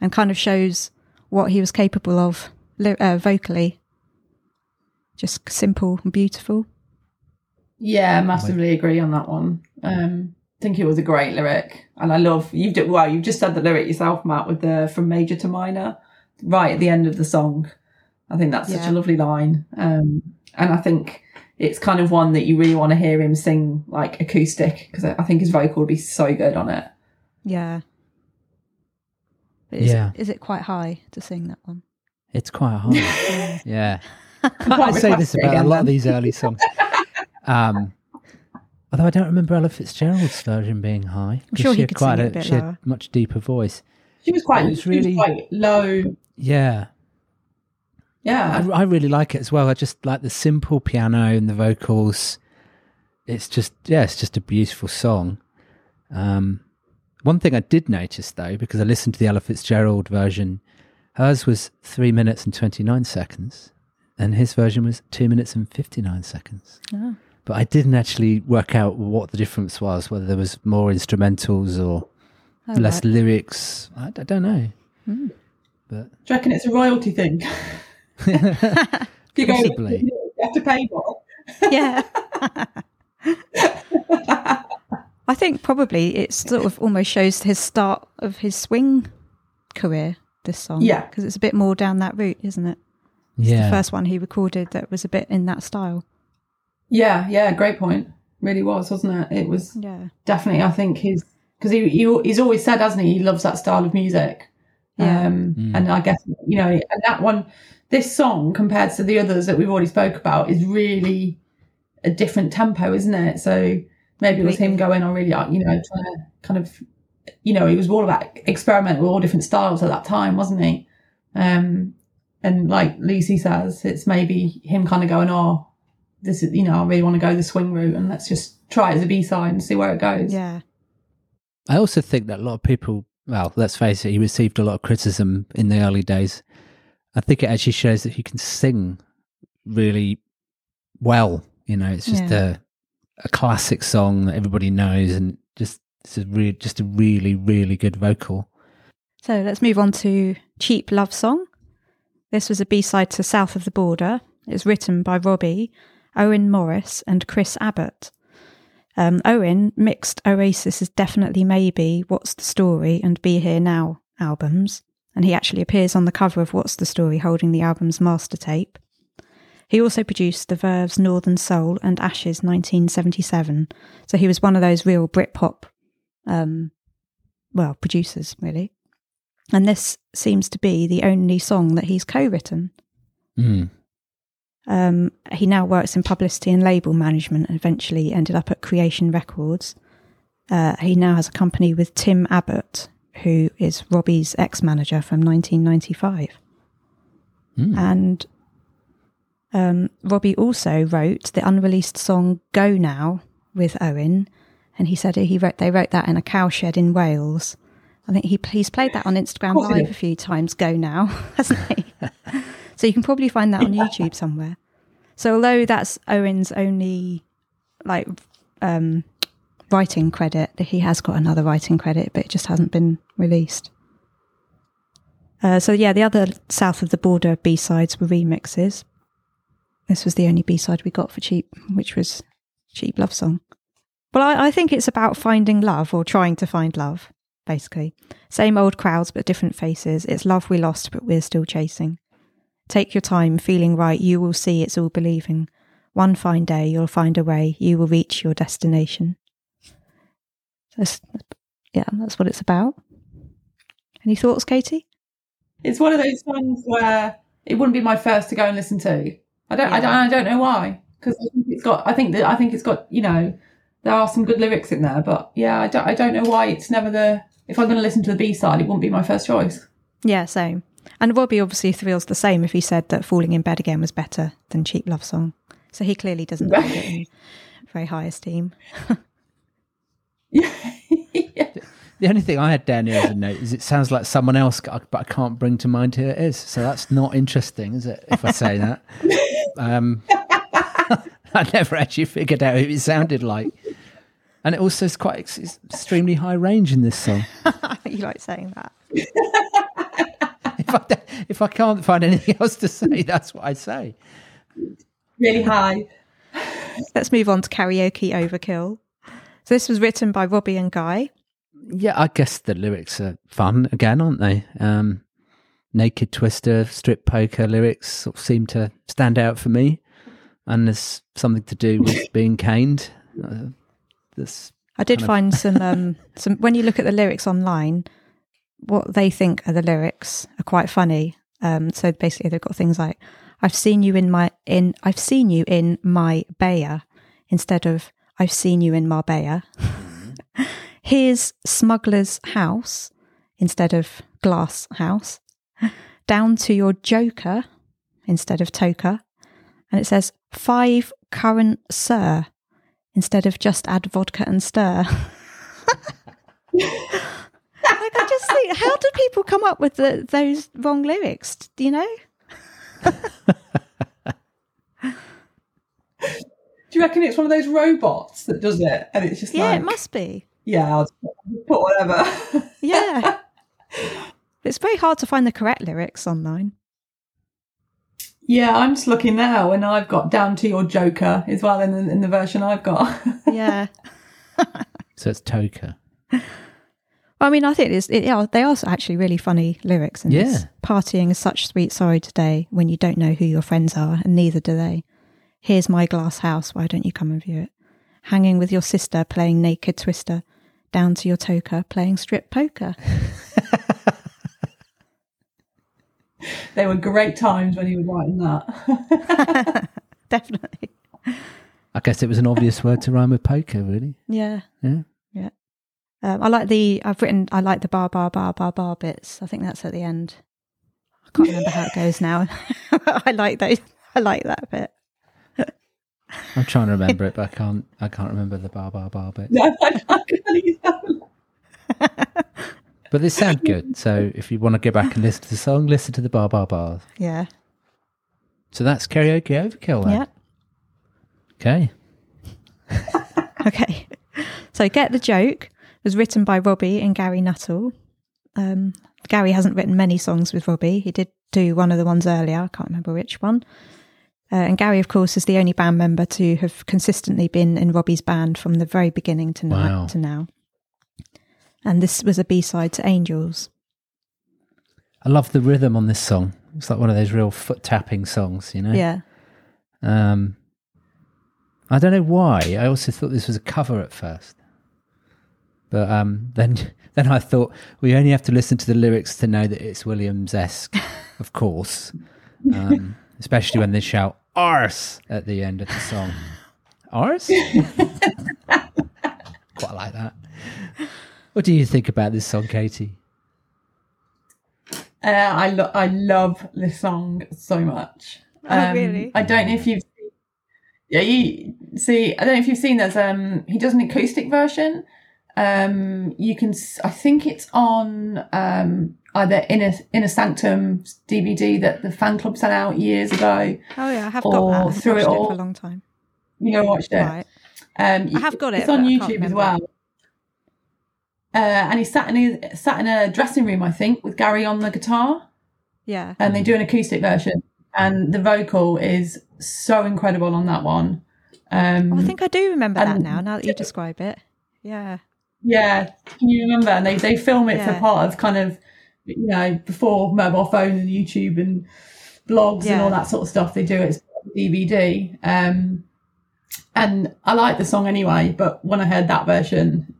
and kind of shows what he was capable of uh, vocally. Just simple and beautiful. Yeah, massively agree on that one. Um, I think it was a great lyric, and I love you've d- well, you've just said the lyric yourself, Matt, with the from major to minor, right at the end of the song. I think that's such Yeah. a lovely line, um, and I think it's kind of one that you really want to hear him sing like acoustic because I I think his vocal would be so good on it. Yeah. But is, Yeah. It, is it quite high to sing that one? it's quite high. yeah. I say this it about a again, lot of these early songs. Um, although I don't remember Ella Fitzgerald's version being high. I'm sure she he had could quite sing a, a bit she had much deeper voice. She was quite, It was she was really- quite low. Yeah. Yeah, I, I really like it as well. I just like the simple piano and the vocals. It's just yeah, it's just a beautiful song. Um, one thing I did notice though, because I listened to the Ella Fitzgerald version, hers was three minutes and twenty nine seconds, and his version was two minutes and fifty nine seconds. Oh. But I didn't actually work out what the difference was, whether there was more instrumentals or Oh, less right. lyrics. I, I don't know. Hmm. But do you reckon it's a royalty thing? if you go, Possibly. you have to pay more. yeah. I think probably it sort of almost shows his start of his swing career. This song, Yeah. because it's a bit more down that route, isn't it? It's yeah, the first one he recorded that was a bit in that style. Yeah, yeah, great point. Really was, wasn't it? It was Yeah, definitely. I think his because he, he he's always said, hasn't he? He loves that style of music. Yeah. Um, Mm. and I guess you know, and that one, this song compared to the others that we've already spoke about is really a different tempo, isn't it? So maybe it was him going on really, you know, trying to kind of, you know, he was all about experimenting with all different styles at that time, wasn't he? Um, and like Lucy says, it's maybe him kind of going, oh, this is, you know, I really want to go the swing route and let's just try it as a B side and see where it goes. yeah, I also think that a lot of people, well, let's face it, he received a lot of criticism in the early days. I think it actually shows that he can sing really well. You know, it's just Yeah. a a classic song that everybody knows, and just it's a re- just a really really good vocal. So let's move on to Cheap Love Song. This was a B side to South of the Border. It's written by Robbie, Owen Morris, and Chris Abbott. Um, Owen mixed Oasis's Definitely Maybe, What's the Story, and Be Here Now albums, and he actually appears on the cover of What's the Story holding the album's master tape. He also produced the Verve's Northern Soul and Ash's 1977, so he was one of those real Britpop, um, well, producers, really. And this seems to be the only song that he's co written. Mm. Um, he now works in publicity and label management and eventually ended up at Creation Records. Uh, he now has a company with Tim Abbott, who is Robbie's ex manager from 1995. Mm. And um, Robbie also wrote the unreleased song Go Now with Owen. And he said he wrote they wrote that in a cowshed in Wales. I think he he's played that on Instagram Live a few times. Go now, hasn't he? so you can probably find that on YouTube somewhere. So although that's Owen's only like um, writing credit, he has got another writing credit, but it just hasn't been released. Uh, so yeah, the other south of the border B sides were remixes. This was the only B side we got for cheap, which was cheap love song. Well, I, I think it's about finding love or trying to find love, basically. Same old crowds but different faces. It's love we lost but we're still chasing. Take your time, feeling right, you will see it's all believing. One fine day, you'll find a way, you will reach your destination. That's, yeah, that's what it's about. Any thoughts, Katie? It's one of those songs where it wouldn't be my first to go and listen to. I don't, I don't, I don't know why. Because I think it's got, I think that, I think it's got, you know, there are some good lyrics in there, but yeah, I don't, I don't know why it's never the. If I'm going to listen to the B side, it wouldn't be my first choice. Yeah, same. And Robbie obviously feels the same if he said that Falling in Bed Again was better than Cheap Love Song. So he clearly doesn't hold it in very high esteem. yeah. The only thing I had down here as a note is it sounds like someone else, but I can't bring to mind who it is. So that's not interesting, is it? If I say that, um, I never actually figured out who it sounded like, and it also is quite ex- extremely high range in this song. you like saying that? if, I, if I can't find anything else to say, that's what I say. Really high. Let's move on to karaoke overkill. So this was written by Robbie and Guy. Yeah, I guess the lyrics are fun again, aren't they? Um, Naked Twister, strip poker lyrics sort of seem to stand out for me, and there's something to do with being caned. Uh, this I did of- find some um, some when you look at the lyrics online, what they think are the lyrics are quite funny. Um, so basically, they've got things like "I've seen you in my in I've seen you in my Bayer" instead of "I've seen you in Marbella." Mm-hmm. Here's smuggler's house instead of glass house. Down to your joker instead of toker, and it says five current sir instead of just add vodka and stir. like I just think, how do people come up with the, those wrong lyrics? Do you know? Do you reckon it's one of those robots that does it? And it's just Yeah, like, it must be. yeah, I'll just put whatever. Yeah. it's very hard to find the correct lyrics online. yeah, I'm just looking now, and I've got down to your Joker as well in the, in the version I've got. Yeah. so it's Toker. I mean, I think it's, it, yeah, they are actually really funny lyrics. In this. Yeah. Partying is such sweet sorry today when you don't know who your friends are, and neither do they. Here's my glass house. Why don't you come and view it? Hanging with your sister, playing naked twister. Down to your toker, playing strip poker. they were great times when he was writing that. Definitely. I guess it was an obvious word to rhyme with poker, really. Yeah. Yeah. Yeah. Um, I like the, I've written, I like the bar, bar, bar, bar, bar bits. I think that's at the end. I can't remember how it goes now. I like those. I like that bit. I'm trying to remember it, but I can't. I can't remember the bar bar bar bit. no, I, I couldn't either. But they sound good. So if you want to go back and listen to the song, listen to the bar bar bars. Yeah. So that's karaoke overkill. Then. Yeah. Okay. Okay. So Get the Joke was written by Robbie and Gary Nuttall. Um, Gary hasn't written many songs with Robbie. He did do one of the ones earlier. I can't remember which one. Uh, and Gary, of course, is the only band member to have consistently been in Robbie's band from the very beginning to now. Wow. To now. And this was a B side to Angels. I love the rhythm on this song. It's like one of those real foot tapping songs, you know. Yeah. Um, I don't know why. I also thought this was a cover at first, but um, then then I thought we only have to listen to the lyrics to know that it's Williams esque, of course. Um, especially when they shout "arse" at the end of the song. Arse. Quite like that. What do you think about this song, Katie? Uh, I lo- I love this song so much. Oh, really? I don't know if you've yeah you see I don't know if you've seen there's um he does an acoustic version. Um, you can I think it's on um either Inner Inner Sanctum DVD that the fan club sent out years ago. Oh, yeah. I have got that. Through watched it it all. for a long time. You know, watched it. Right. Um, I have got it, It's on but I can't YouTube as well. Uh, and he sat in his, sat in a dressing room, I think, with Gary on the guitar. Yeah. and they do an acoustic version and the vocal is so incredible on that one um Oh, I think I do remember that now, now that you describe it. Yeah. yeah can you remember and they, they film it Yeah. for part of kind of you know before mobile phone and youtube and blogs and all that sort of stuff. They do it as DVD. Um, and I like the song anyway, but when I heard that version,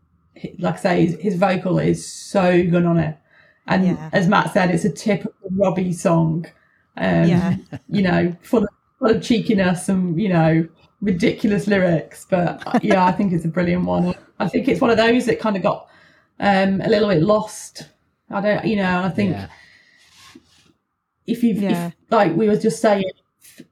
like I say, his, his vocal is so good on it. And Yeah. as Matt said, it's a typical Robbie song. Um, Yeah. you know, full of, full of cheekiness and, you know, ridiculous lyrics. But uh, yeah, I think it's a brilliant one. I think it's one of those that kind of got um, a little bit lost. I don't, you know, I think Yeah. if you've, Yeah. if, like we were just saying, if,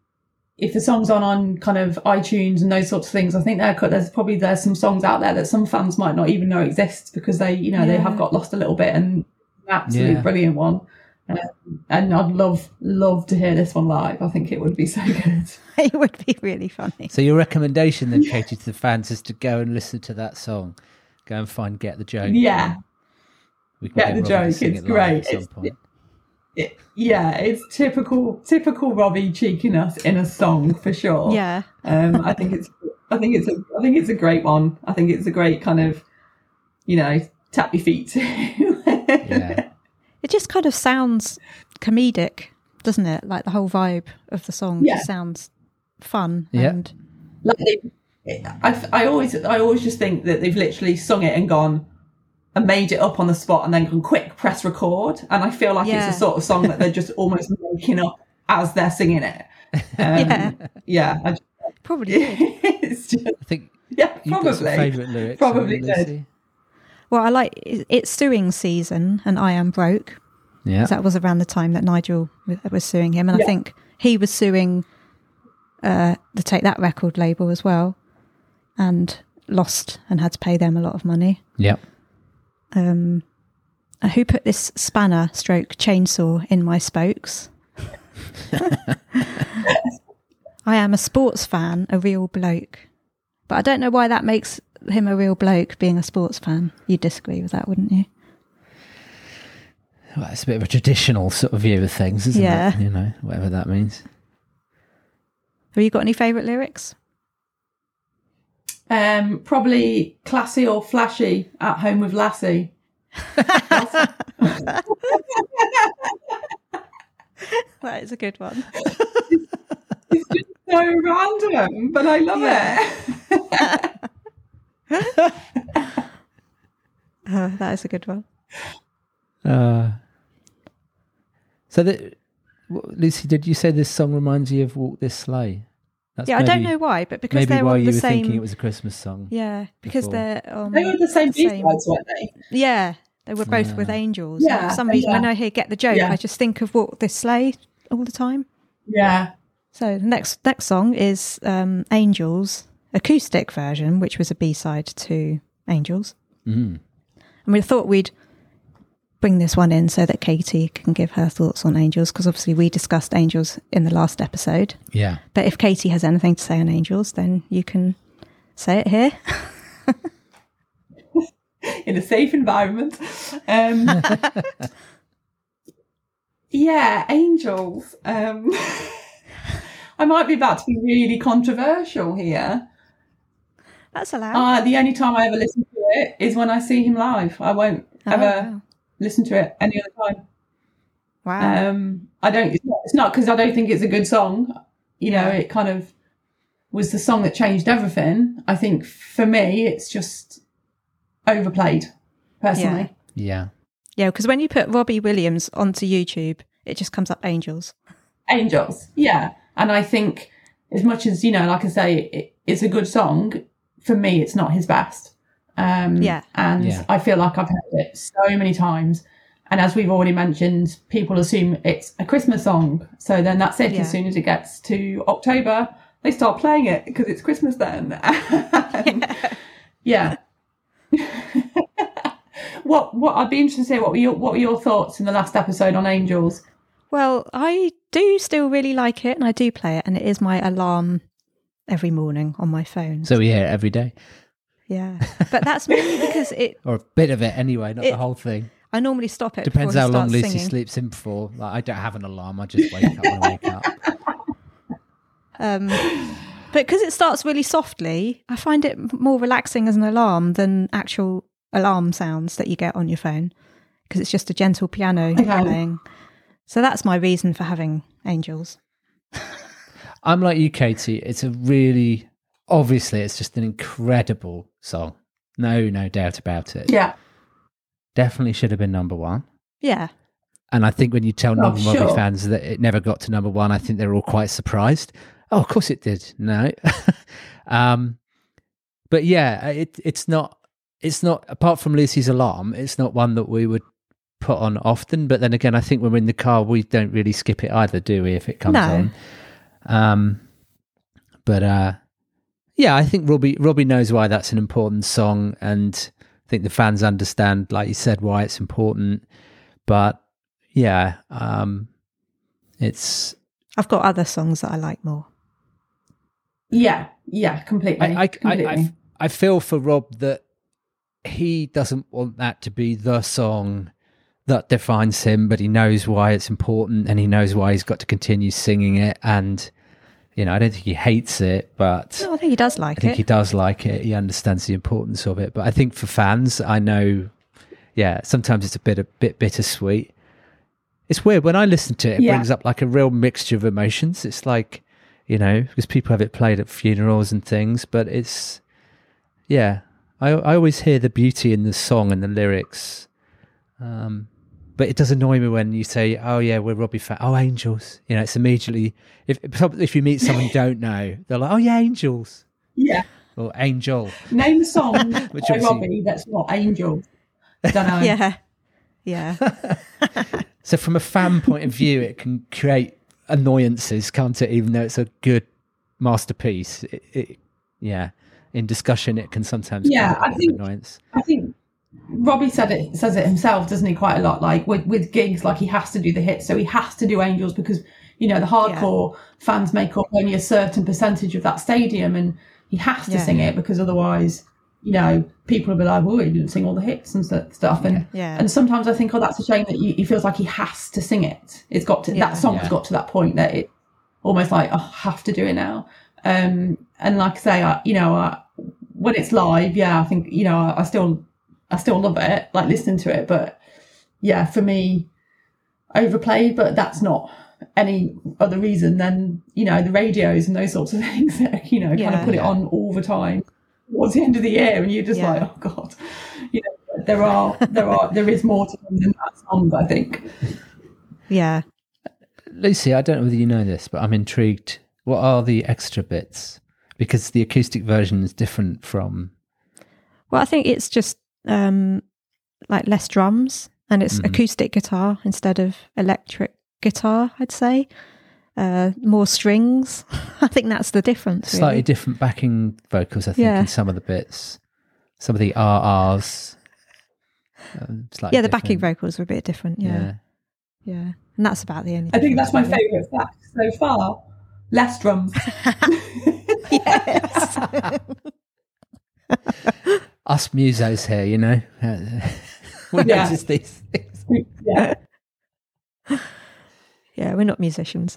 if the song's on on kind of iTunes and those sorts of things, I think there could, there's probably there's some songs out there that some fans might not even know exist because they, you know, they have got lost a little bit and an absolute Yeah. brilliant one. Um, and I'd love love to hear this one live. I think it would be so good. it would be really funny. So your recommendation then, Katie, to the fans is to go and listen to that song. Go and find Get the Joke. Yeah, We can Get get the Robbie Joke, it's it great. At some It's- point. it, yeah, it's typical typical Robbie cheekiness in a song for sure. Yeah. Um, I think it's I think it's a I think it's a great one. I think it's a great kind of you know tap your feet to. Yeah. It just kind of sounds comedic, doesn't it? Like the whole vibe of the song Yeah. just sounds fun. Yeah. And like they, I, I always I always just think that they've literally sung it and gone and made it up on the spot and then gone quick press record and I feel like Yeah. it's a sort of song that they're just almost making up as they're singing it. Um, Yeah. yeah, I, probably did. it's just I think yeah, you've got some probably. favourite lyrics. Probably haven't did. Well, I like it's suing season, and I am broke. Yeah. That was around the time that Nigel was suing him, and Yeah. I think he was suing uh, the Take That record label as well, and lost and had to pay them a lot of money. Yep. Um, uh, who put this spanner stroke chainsaw in my spokes? I am a sports fan, a real bloke. But I don't know why that makes him a real bloke being a sports fan. You'd disagree with that, wouldn't you? Well, it's a bit of a traditional sort of view of things, isn't Yeah. it? You know, whatever that means. Have you got any favourite lyrics? Um, probably classy or flashy at home with Lassie. That is a good one. It's just so random, but I love it. Uh, that is a good one. Uh, so, the, Lucy, did you say this song reminds you of Walk This Sleigh? That's yeah, I don't know why, but because Maybe they're why on you the were same. thinking it was a Christmas song. Yeah, because before. they're on They were the same the B same- sides, weren't they? Yeah, they were both with angels. Yeah, for some reason, yeah. when I hear "Get the Joke," Yeah. I just think of "Walk This Sleigh" all the time. Yeah. So the next next song is um, "Angels" acoustic version, which was a B side to "Angels." Mm. And we thought we'd bring this one in so that Katie can give her thoughts on Angels, because obviously we discussed Angels in the last episode. Yeah. But if Katie has anything to say on Angels, then you can say it here. in a safe environment. Um, yeah, angels. Um, I might be about to be really controversial here. That's allowed. Uh, the only time I ever listen to it is when I see him live. I won't Oh, ever wow. Listen to it any other time. Wow. Um, I don't. It's not. Because I don't think it's a good song. You know, it kind of was the song that changed everything. I think for me, it's just overplayed. Personally, Yeah. yeah, because when you put Robbie Williams onto YouTube, it just comes up Angels. Angels. Yeah, and I think as much as you know, like I say, it, it's a good song. For me, it's not his best. Um, Yeah. and Yeah. I feel like I've heard it so many times. And as we've already mentioned, people assume it's a Christmas song. So then that's it. Yeah. As soon as it gets to October, they start playing it because it's Christmas then. And, yeah. what what I'd be interested to hear what were your what were your thoughts in the last episode on Angels? Well, I do still really like it, and I do play it, and it is my alarm every morning on my phone. So we hear it every day, yeah, but that's mainly because it. or a bit of it anyway, not It- the whole thing. I normally stop it. Depends how long Lucy singing. sleeps in for. Like, I don't have an alarm. I just wake up when I wake up. Um, but because it starts really softly, I find it more relaxing as an alarm than actual alarm sounds that you get on your phone. Because it's just a gentle piano Okay. playing. So that's my reason for having angels. I'm like you, Katie. It's a really obviously it's just an incredible song. No, no doubt about it. Yeah. Definitely should have been number one. Yeah. And I think when you tell Oh, non Robbie sure. fans that it never got to number one, I think they're all quite surprised. Oh, of course it did. No. um, but yeah, it, it's not, it's not, apart from Lucy's Alarm, it's not one that we would put on often. But then again, I think when we're in the car, we don't really skip it either, do we, if it comes No. on? Um, but uh, yeah, I think Robbie, Robbie knows why that's an important song. And I think the fans understand, like you said, why it's important. But yeah, um, it's I've got other songs that I like more. Yeah. Yeah. Completely. I I, I, completely. I I feel for Rob that he doesn't want that to be the song that defines him, but he knows why it's important and he knows why he's got to continue singing it. And you know, I don't think he hates it, but No, I think he does like it. I think it. he does like it. He understands the importance of it. But I think for fans, I know, yeah, sometimes it's a bit a bit bittersweet. It's weird when I listen to it. It Yeah. brings up like a real mixture of emotions. It's like, you know, because people have it played at funerals and things. But it's, yeah, I I always hear the beauty in the song and the lyrics. Um, but it does annoy me when you say, "Oh yeah, we're Robbie fan." Oh, Angels. You know, it's immediately if if you meet someone you don't know, they're like, "Oh yeah, Angels." yeah. or Angel. Name a song Which by obviously- Robbie that's not Angel. Don't know. yeah. Yeah. So from a fan point of view, it can create annoyances, can't it? Even though it's a good masterpiece, it, it, yeah. In discussion, it can sometimes Yeah, create a I think- annoyance. I think Robbie said it says it himself, doesn't he? Quite a lot. Like with with gigs, like he has to do the hits, so he has to do Angels because you know the hardcore fans make up only a certain percentage of that stadium, and he has to Yeah. sing it because otherwise, you know, people will be like, "Oh, he didn't sing all the hits and stu- stuff." And Yeah. and sometimes I think, "Oh, that's a shame that he, he feels like he has to sing it. It's got to Yeah. that song's Yeah. got to that point that it almost like oh, I have to do it now." Um, and like I say, I, you know, I, when it's live, yeah, I think you know, I, I still, I still love it, like listening to it. But yeah, for me, overplayed. But that's not any other reason than you know the radios and those sorts of things that you know kind of put it on all the time towards the end of the year, and you're just Yeah. like, oh god, you know, there are, there are, there is more to them than that song. I think. Yeah. Lucy, I don't know whether you know this, but I'm intrigued. What are the extra bits? Because the acoustic version is different from. Well, I think it's just um, like less drums and it's Mhm. acoustic guitar instead of electric guitar, I'd say. Uh, more strings. I think that's the difference. Slightly really. different backing vocals, I think, Yeah. in some of the bits. Some of the RRs. Um, Yeah, the backing vocals were a bit different. Yeah. Yeah. And that's about the only I think that's my favourite fact so far. Less drums. yes. Us musos here, you know. we Yeah. notice these things. yeah. yeah, we're not musicians.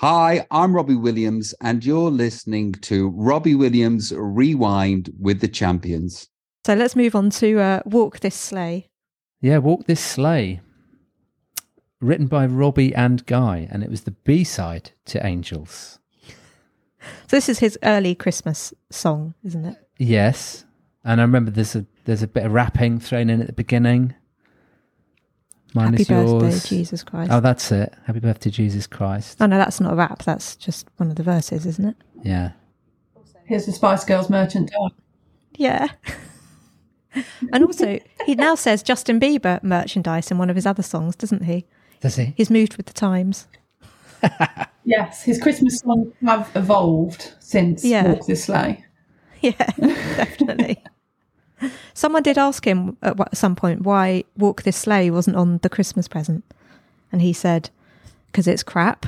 Hi, I'm Robbie Williams, and you're listening to Robbie Williams Rewind with the Champions. So let's move on to uh, Walk This Sleigh. Yeah, Walk This Sleigh. Written by Robbie and Guy, and it was the B side to Angels. So this is his early Christmas song, isn't it? Yes. And I remember there's a there's a bit of rapping thrown in at the beginning. Mine Happy is birthday. Jesus Christ. Oh, that's it. Happy birthday, Jesus Christ. Oh no, that's not a rap. That's just one of the verses, isn't it? Yeah. Here's the Spice Girls merchant. Yeah. and also, he now says Justin Bieber merchandise in one of his other songs, doesn't he? Does he? He's moved with the times. Yes, his Christmas songs have evolved since Yeah. Walk This Sleigh. Yeah, definitely. Someone did ask him at some point why Walk This Sleigh wasn't on the Christmas present. And he said, because it's crap.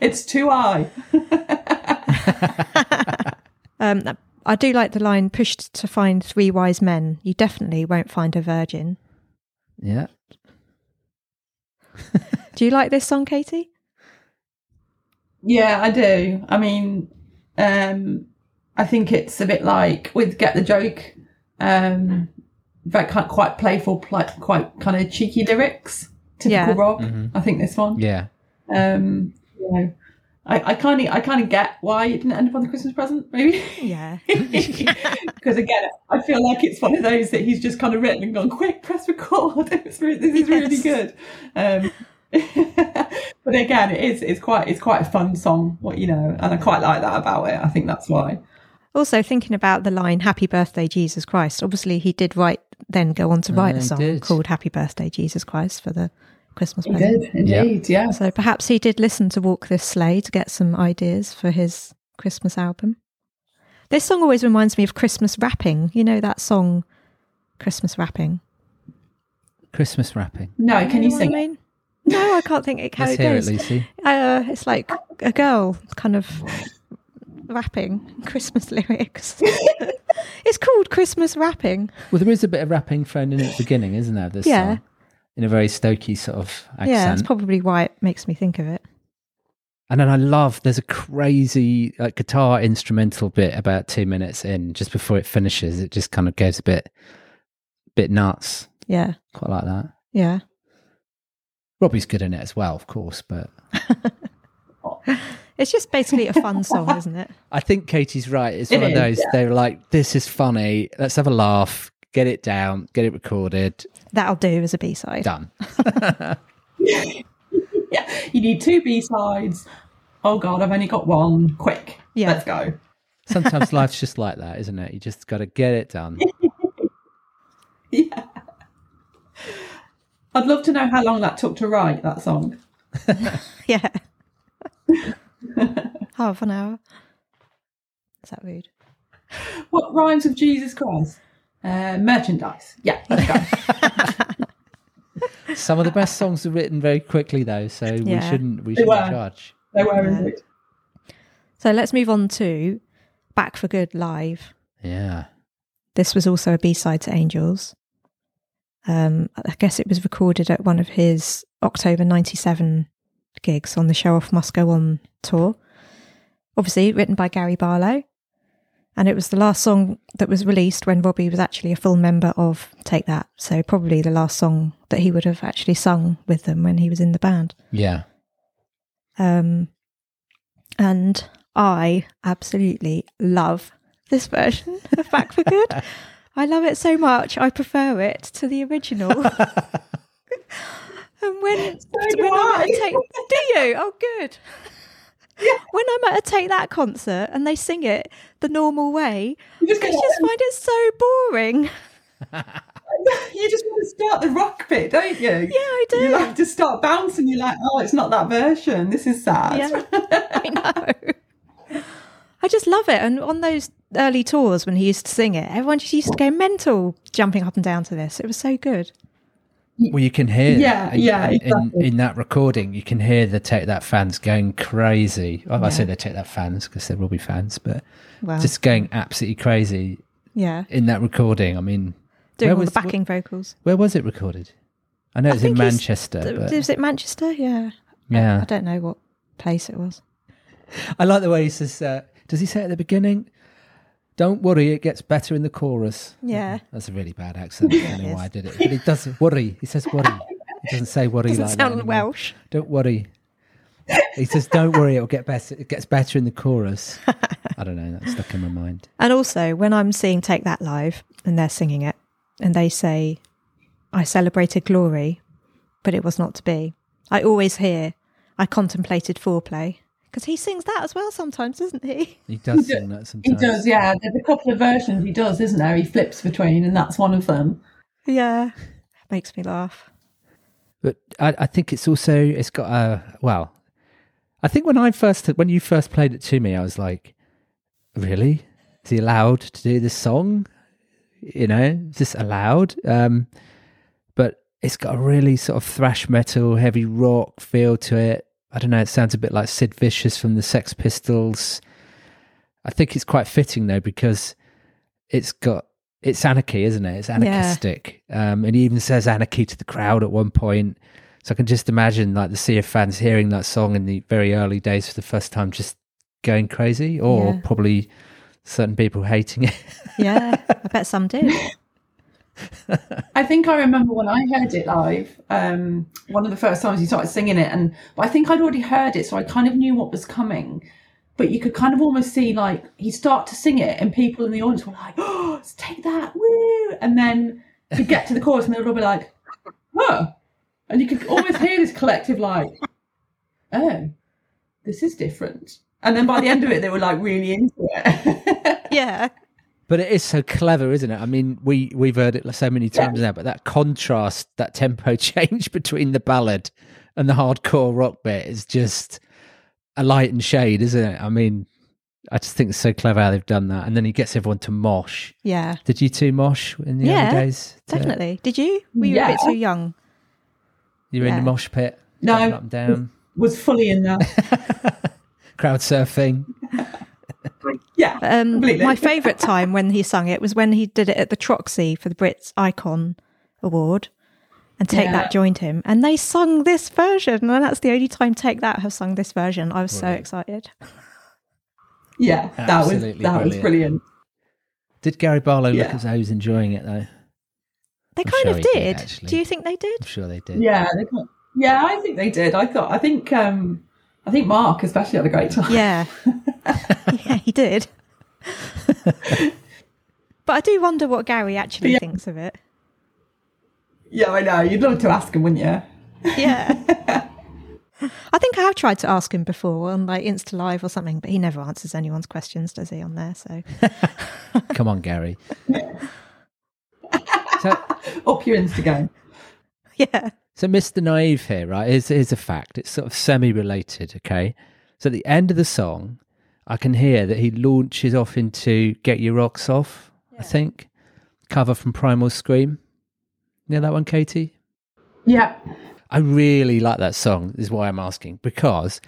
It's too high. Um, I do like the line pushed to find three wise men. You definitely won't find a virgin. Yeah. Do you like this song, Katie? Yeah, I do. I mean, um, I think it's a bit like with Get the Joke, um, very kind of quite playful, like quite kind of cheeky lyrics. Typical Yeah. Rob. I think this one. Yeah. Um, you know, I kind of I kind of get why it didn't end up on the Christmas present, maybe. Yeah. Because again, I feel like it's one of those that he's just kind of written and gone, quick, press record. This is really Yes. good. Um, but again, it is it's quite it's quite a fun song, what you know, and I quite like that about it. I think that's why. Also, thinking about the line "Happy Birthday, Jesus Christ." Obviously, he did write, then go on to write Uh, a song called "Happy Birthday, Jesus Christ" for the Christmas He present. did indeed, yeah. So perhaps he did listen to Walk This Sleigh to get some ideas for his Christmas album. This song always reminds me of Christmas wrapping. You know that song, Christmas wrapping. Christmas wrapping. No, can you know what sing? I mean? No, I can't think it how Let's it hear goes. it, Lucy. Uh, it's like a girl kind of rapping Christmas lyrics. it's called Christmas rapping. Well, there is a bit of rapping thrown in at the beginning, isn't there? This Yeah. song? In a very Stokey sort of accent. Yeah, that's probably why it makes me think of it. and then I love, there's a crazy like guitar instrumental bit about two minutes in, just before it finishes. It just kind of goes a bit, bit nuts. Yeah, Quite like that. yeah. Robbie's good in it as well, of course, but It's just basically a fun song, isn't it? I think Katie's right. It's It one of is, those, yeah. they're like, this is funny. Let's have a laugh, get it down, get it recorded, That'll do as a B side. done. Yeah, you need two B sides. Oh God, I've only got one. Quick, Yeah. let's go. Sometimes life's just like that, isn't it? You just got to get it done. Yeah. I'd love to know how long that took to write that song. Yeah. Half an hour. Is that rude? What rhymes with Jesus Christ? Uh, merchandise. Yeah. Some of the best songs are written very quickly, though, so we shouldn't we They shouldn't were. judge. they were Yeah. indeed. So let's move on to Back for Good live. Yeah, This was also a B side to Angels. Um, I guess it was recorded at one of his October 97 gigs on the Show Off Must Go On tour. Obviously, written by Gary Barlow. And it was the last song that was released when Robbie was actually a full member of Take That. So, probably the last song that he would have actually sung with them when he was in the band. yeah. Um, and I absolutely love this version of Back for Good. I love it so much. I prefer it to the original. and when, do when I'm at a I. take, do you? Oh, good. When I'm at a take that concert and they sing it the normal way, You just, I just find it so boring. you just want to start the rock bit, don't you? Yeah, I do. You like to start bouncing. You're like, oh, it's not that version. This is sad. Yeah, I know. I just love it. And on those early tours when he used to sing it, everyone just used to go mental jumping up and down to this. It was so good. Well, you can hear, Yeah, in, yeah, in, exactly. in that recording, you can hear the Take That fans going crazy. Well, I say Yeah. they Take That fans because they're Robbie fans, but Well, just going absolutely crazy yeah, in that recording. I mean, doing all was- the backing vocals. where was it recorded? I know it's in Manchester, but Was it Manchester? Yeah. yeah, I don't know what place it was. I like the way he says. Uh, does he say at the beginning? Don't worry, it gets better in the chorus. Yeah. That's a really bad accent. I don't know why I did it. But he does worry. He says worry. He doesn't say worry Doesn't like that sound. Welsh. Don't worry. He says, "Don't worry, it'll get better. It gets better in the chorus." I don't know. That stuck in my mind. And also, when I'm seeing Take That live and they're singing it, and they say, I celebrated glory, but it was not to be, I always hear, I contemplated foreplay. Because he sings that as well sometimes, doesn't he? He does He sing that sometimes. He does, yeah. There's a couple of versions he does, isn't there? He flips between, and that's one of them. Yeah. Makes me laugh. But I, I think it's also it's got a well. I think when I first when you first played it to me, I was like, "Really? Is he allowed to do this song? You know, is this allowed?" Um, but it's got a really sort of thrash metal, heavy rock feel to it. I don't know. It sounds a bit like Sid Vicious from the Sex Pistols. I think it's quite fitting though because it's got it's anarchy, isn't it? It's anarchistic, um, and he even says anarchy to the crowd at one point. So I can just imagine like the sea of fans hearing that song in the very early days for the first time, just going crazy, or Yeah. probably certain people hating it. Yeah, I bet some did. I think I remember when I heard it live, um, one of the first times he started singing it, and I think I'd already heard it, so I kind of knew what was coming. But you could kind of almost see like he'd start to sing it, and people in the audience were like, "Oh, let's take that, woo!" And then he'd get to the chorus, and they would all be like, "Huh," and you could almost hear this collective like, "Oh, this is different." And then by the end of it, they were like really into it. Yeah. But it is so clever, isn't it? I mean, we we've heard it so many times now, but that contrast, that tempo change between the ballad and the hardcore rock bit is just a light and shade, isn't it? I mean, I just think it's so clever how they've done that. And then he gets everyone to mosh. Yeah. Did you two mosh in the Yeah, early days? To- Definitely. Did you? Were you a bit too young? You were in the mosh pit? No. jumping up and down, was fully in that. crowd surfing. Yeah. Um, my favourite time when he sung it was when he did it at the Troxy for the Brits Icon Award, and Take Yeah. That joined him, and they sung this version, and that's the only time Take That have sung this version. I was so excited. Yeah, that was Absolutely that was brilliant. brilliant. Did Gary Barlow look as though he was enjoying it though? They I'm kind sure of did, did. Do you think they did? I'm sure they did. Yeah, they yeah, I think they did. I thought I think um I think Mark especially had a great time. Yeah. yeah, he did. but I do wonder what Gary actually Yeah. thinks of it. Yeah, I know. You'd love to ask him, wouldn't you? Yeah. I think I have tried to ask him before on like Insta Live or something, but he never answers anyone's questions, does he, on there? So Come on, Gary. so, Up your Instagram. yeah. So Mr. Naive here, right? Here's, here's a fact. It's sort of semi-related, okay? So at the end of the song, I can hear that he launches off into "Get Your Rocks Off." I think cover from Primal Scream. You know that one, Katie? Yeah. I really like that song, is why I'm asking, because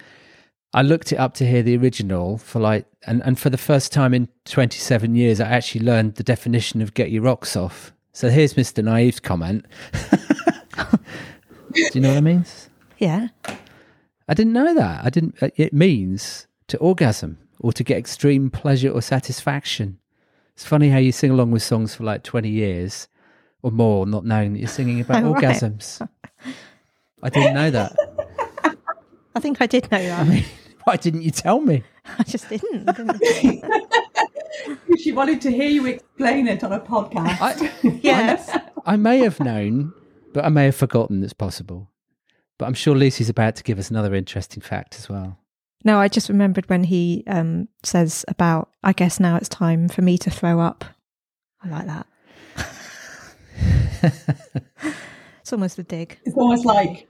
I looked it up to hear the original for like, and, and for the first time in 27 years, I actually learned the definition of get your rocks off. So here's Mr. Naive's comment. Do you know what it means? Yeah. I didn't know that. I didn't, uh, it means to orgasm or to get extreme pleasure or satisfaction. It's funny how you sing along with songs for like 20 years or more, not knowing that you're singing about Oh, right. orgasms. I didn't know that. I think I did know that. Why didn't you tell me? I just didn't. didn't. She wanted to hear you explain it on a podcast. I, yes. I may have known, but I may have forgotten it's possible. But I'm sure Lucy's about to give us another interesting fact as well. No, I just remembered when he um, says about, I guess now it's time for me to throw up. I like that. it's almost a dig. it's almost like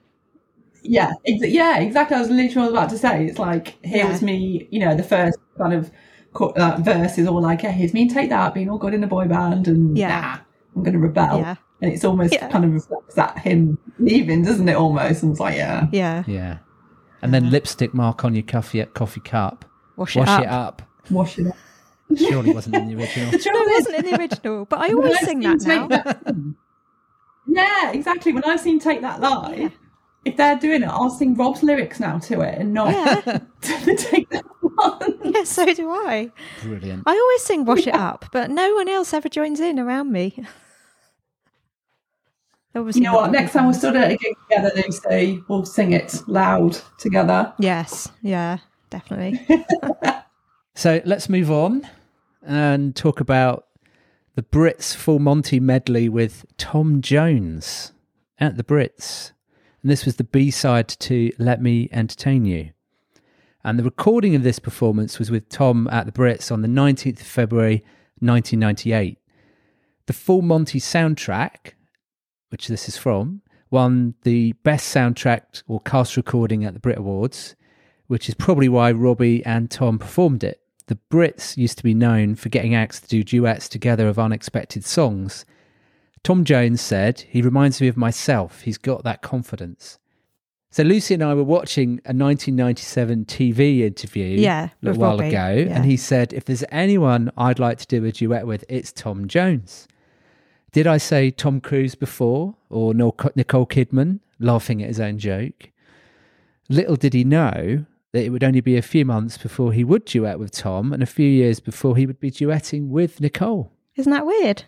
yeah, ex- yeah, exactly. I was literally about to say it's like here's Yeah. me, you know, the first kind of co- uh, verse is all like, yeah, here's me take that, being all good in a boy band, and Yeah. nah, I'm going to rebel, Yeah. And it's almost Yeah. kind of reflects that him leaving, doesn't it? Almost, and it's like, yeah, Yeah. Yeah. And then lipstick mark on your coffee coffee cup. Wash, Wash it it up. up. wash it. up. Surely wasn't in the original. The trouble No, it is, wasn't in the original, but I always I've sing seen that now. That- yeah, exactly. When I've seen Take That Live, if they're doing it, I'll sing Rob's lyrics now to it and not Yeah. to Take That one. yeah, so do I. Brilliant. I always sing Wash It Up, but no one else ever joins in around me. Obviously You know what? Next time we're fans. stood at a gig together, Lucy, we'll sing it loud together. Yes, yeah, definitely. So let's move on and talk about the Brits Full Monty medley with Tom Jones at the Brits. And this was the B side to Let Me Entertain You. And the recording of this performance was with Tom at the Brits on the 19th of February 1998. The Full Monty soundtrack, which this is from, won the best soundtrack or cast recording at the Brit Awards, which is probably why Robbie and Tom performed it. The Brits used to be known for getting acts to do duets together of unexpected songs. Tom Jones said, He reminds me of myself. He's got that confidence. So Lucy and I were watching a 1997 TV interview Yeah, a little while Robbie, ago, yeah. and he said, If there's anyone I'd like to do a duet with, it's Tom Jones. Did I say Tom Cruise before or Nicole Kidman, laughing at his own joke? Little did he know that it would only be a few months before he would duet with Tom and a few years before he would be duetting with Nicole. Isn't that weird?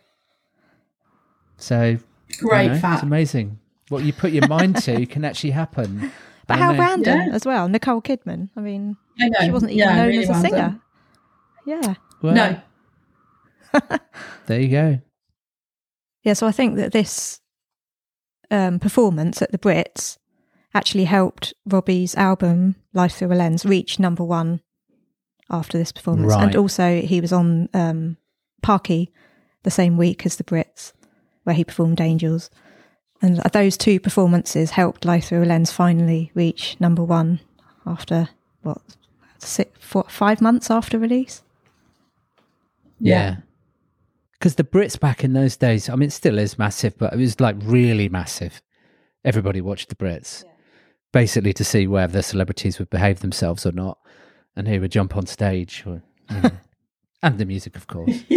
So, Great know, fact. It's amazing. What you put your mind to can actually happen. But I how know. random Yeah. as well. Nicole Kidman. I mean, I know. she wasn't even Yeah, known really as a random. singer. Yeah. Well, No. There you go. Yeah, so I think that this um, performance at the Brits actually helped Robbie's album Life Thru a Lens reach number one after this performance. Right. And also, he was on um, Parky the same week as the Brits, where he performed Angels. And those two performances helped Life Thru a Lens finally reach number one after, what, six, four, five months after release? Yeah. Because the Brits back in those days, I mean, it still is massive, but it was like really massive. Everybody watched the Brits, basically to see whether the celebrities would behave themselves or not, and who would jump on stage, or, you know. and the music, of course.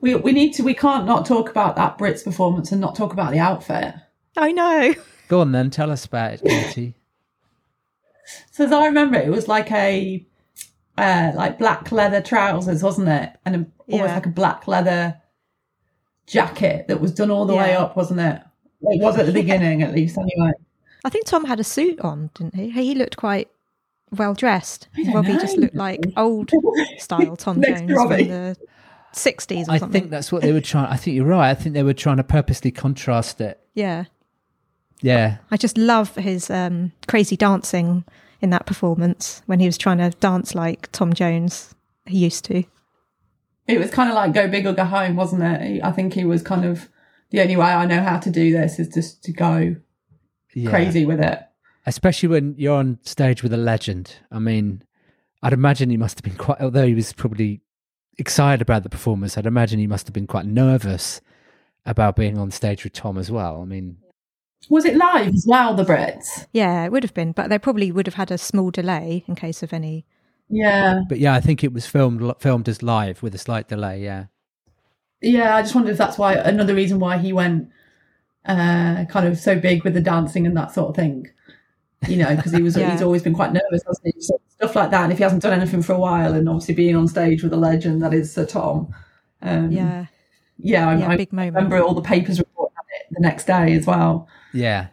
We we need to. We can't not talk about that Brits performance and not talk about the outfit. I know. Go on then, tell us about it, Katie. So as I remember, it was like a uh, like black leather trousers, wasn't it? And a, almost Yeah. like a black leather jacket that was done all the way up, wasn't it? It was at the beginning, at least, anyway. I think Tom had a suit on, didn't he? He looked quite well dressed. I Robbie know. just looked like old style Tom Jones Robbie. from the sixties I something. think that's what they were trying. I think you're right. I think they were trying to purposely contrast it. yeah, Yeah, I just love his um, crazy dancing in that performance when he was trying to dance like Tom Jones he used to. It was kind of like go big or go home, wasn't it? I think he was kind of the only way I know how to do this is just to go yeah. crazy with it. especially when you're on stage with a legend. I mean, I'd imagine he must have been quite, although he was probably excited about the performance, I'd imagine he must have been quite nervous about being on stage with Tom as well. I mean, Was it live as well, the Brits? Yeah, it would have been, but they probably would have had a small delay in case of any. Yeah. but yeah, I think it was filmed filmed as live with a slight delay. Yeah, Yeah, I just wondered if that's why another reason why he went uh, kind of so big with the dancing and that sort of thing. You know, because he was Yeah. he's always been quite nervous, hasn't he? So stuff like that. And if he hasn't done anything for a while, and obviously being on stage with a legend that is Sir Tom, um, Yeah, yeah, I, yeah, I big moment. remember all the papers reporting on it the next day as well. yeah,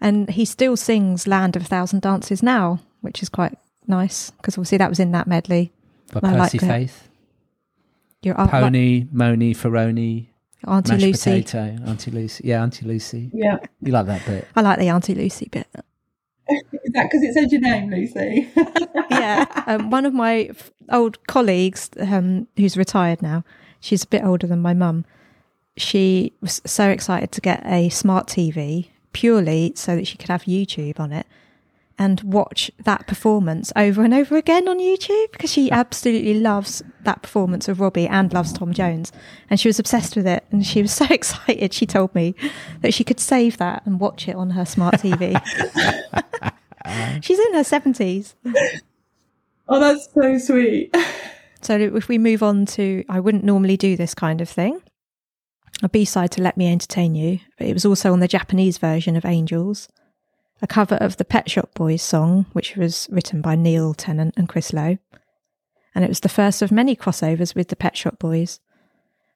And he still sings "Land of a Thousand Dances" now, which is quite nice because obviously that was in that medley. by I Percy liked it. Faith, Your aunt, Pony, Moni, Ferroni, Auntie mashed Lucy. potato, Auntie Lucy. Yeah, Auntie Lucy. Yeah, You like that bit? I like the Auntie Lucy bit. is that because it said your name, Lucy? yeah, um, one of my old colleagues, um, who's retired now, she's a bit older than my mum. She was so excited to get a smart TV purely so that she could have YouTube on it and watch that performance over and over again on YouTube because she absolutely loves that performance of Robbie and loves Tom Jones. And she was obsessed with it. And she was so excited, she told me that she could save that and watch it on her smart TV. She's in her 70s. oh, that's so sweet. So if we move on to, I wouldn't normally do this kind of thing. A B side to Let Me Entertain You, but it was also on the Japanese version of Angels. A cover of the Pet Shop Boys song, which was written by Neil Tennant and Chris Lowe. And it was the first of many crossovers with the Pet Shop Boys.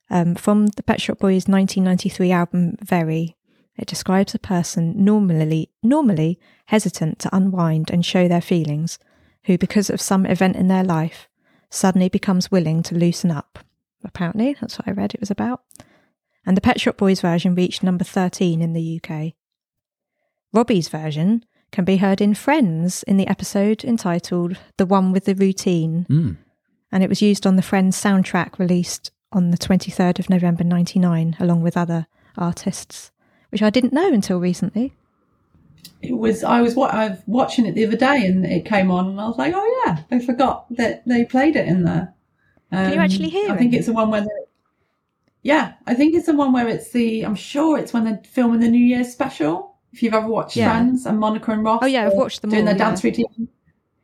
Um, from the Pet Shop Boys 1993 album Very, it describes a person normally normally hesitant to unwind and show their feelings, who, because of some event in their life, suddenly becomes willing to loosen up. Apparently, that's what I read it was about. And the Pet Shop Boys version reached number 13 in the UK. Robbie's version can be heard in Friends in the episode entitled The One with the Routine, Mm. and it was used on the Friends soundtrack released on the 23rd of November 99, along with other artists, which I didn't know until recently. It was I was what I was watching it the other day and it came on and I was like, oh yeah, I forgot that they played it in there. Can you Um, actually hear I think it? it's the one where. They- Yeah, I think it's the one where it's the. I'm sure it's when they're filming the New Year's special. If you've ever watched Yeah. Friends and Monica and Ross. Oh, yeah, I've watched them doing all, their yeah. dance routine.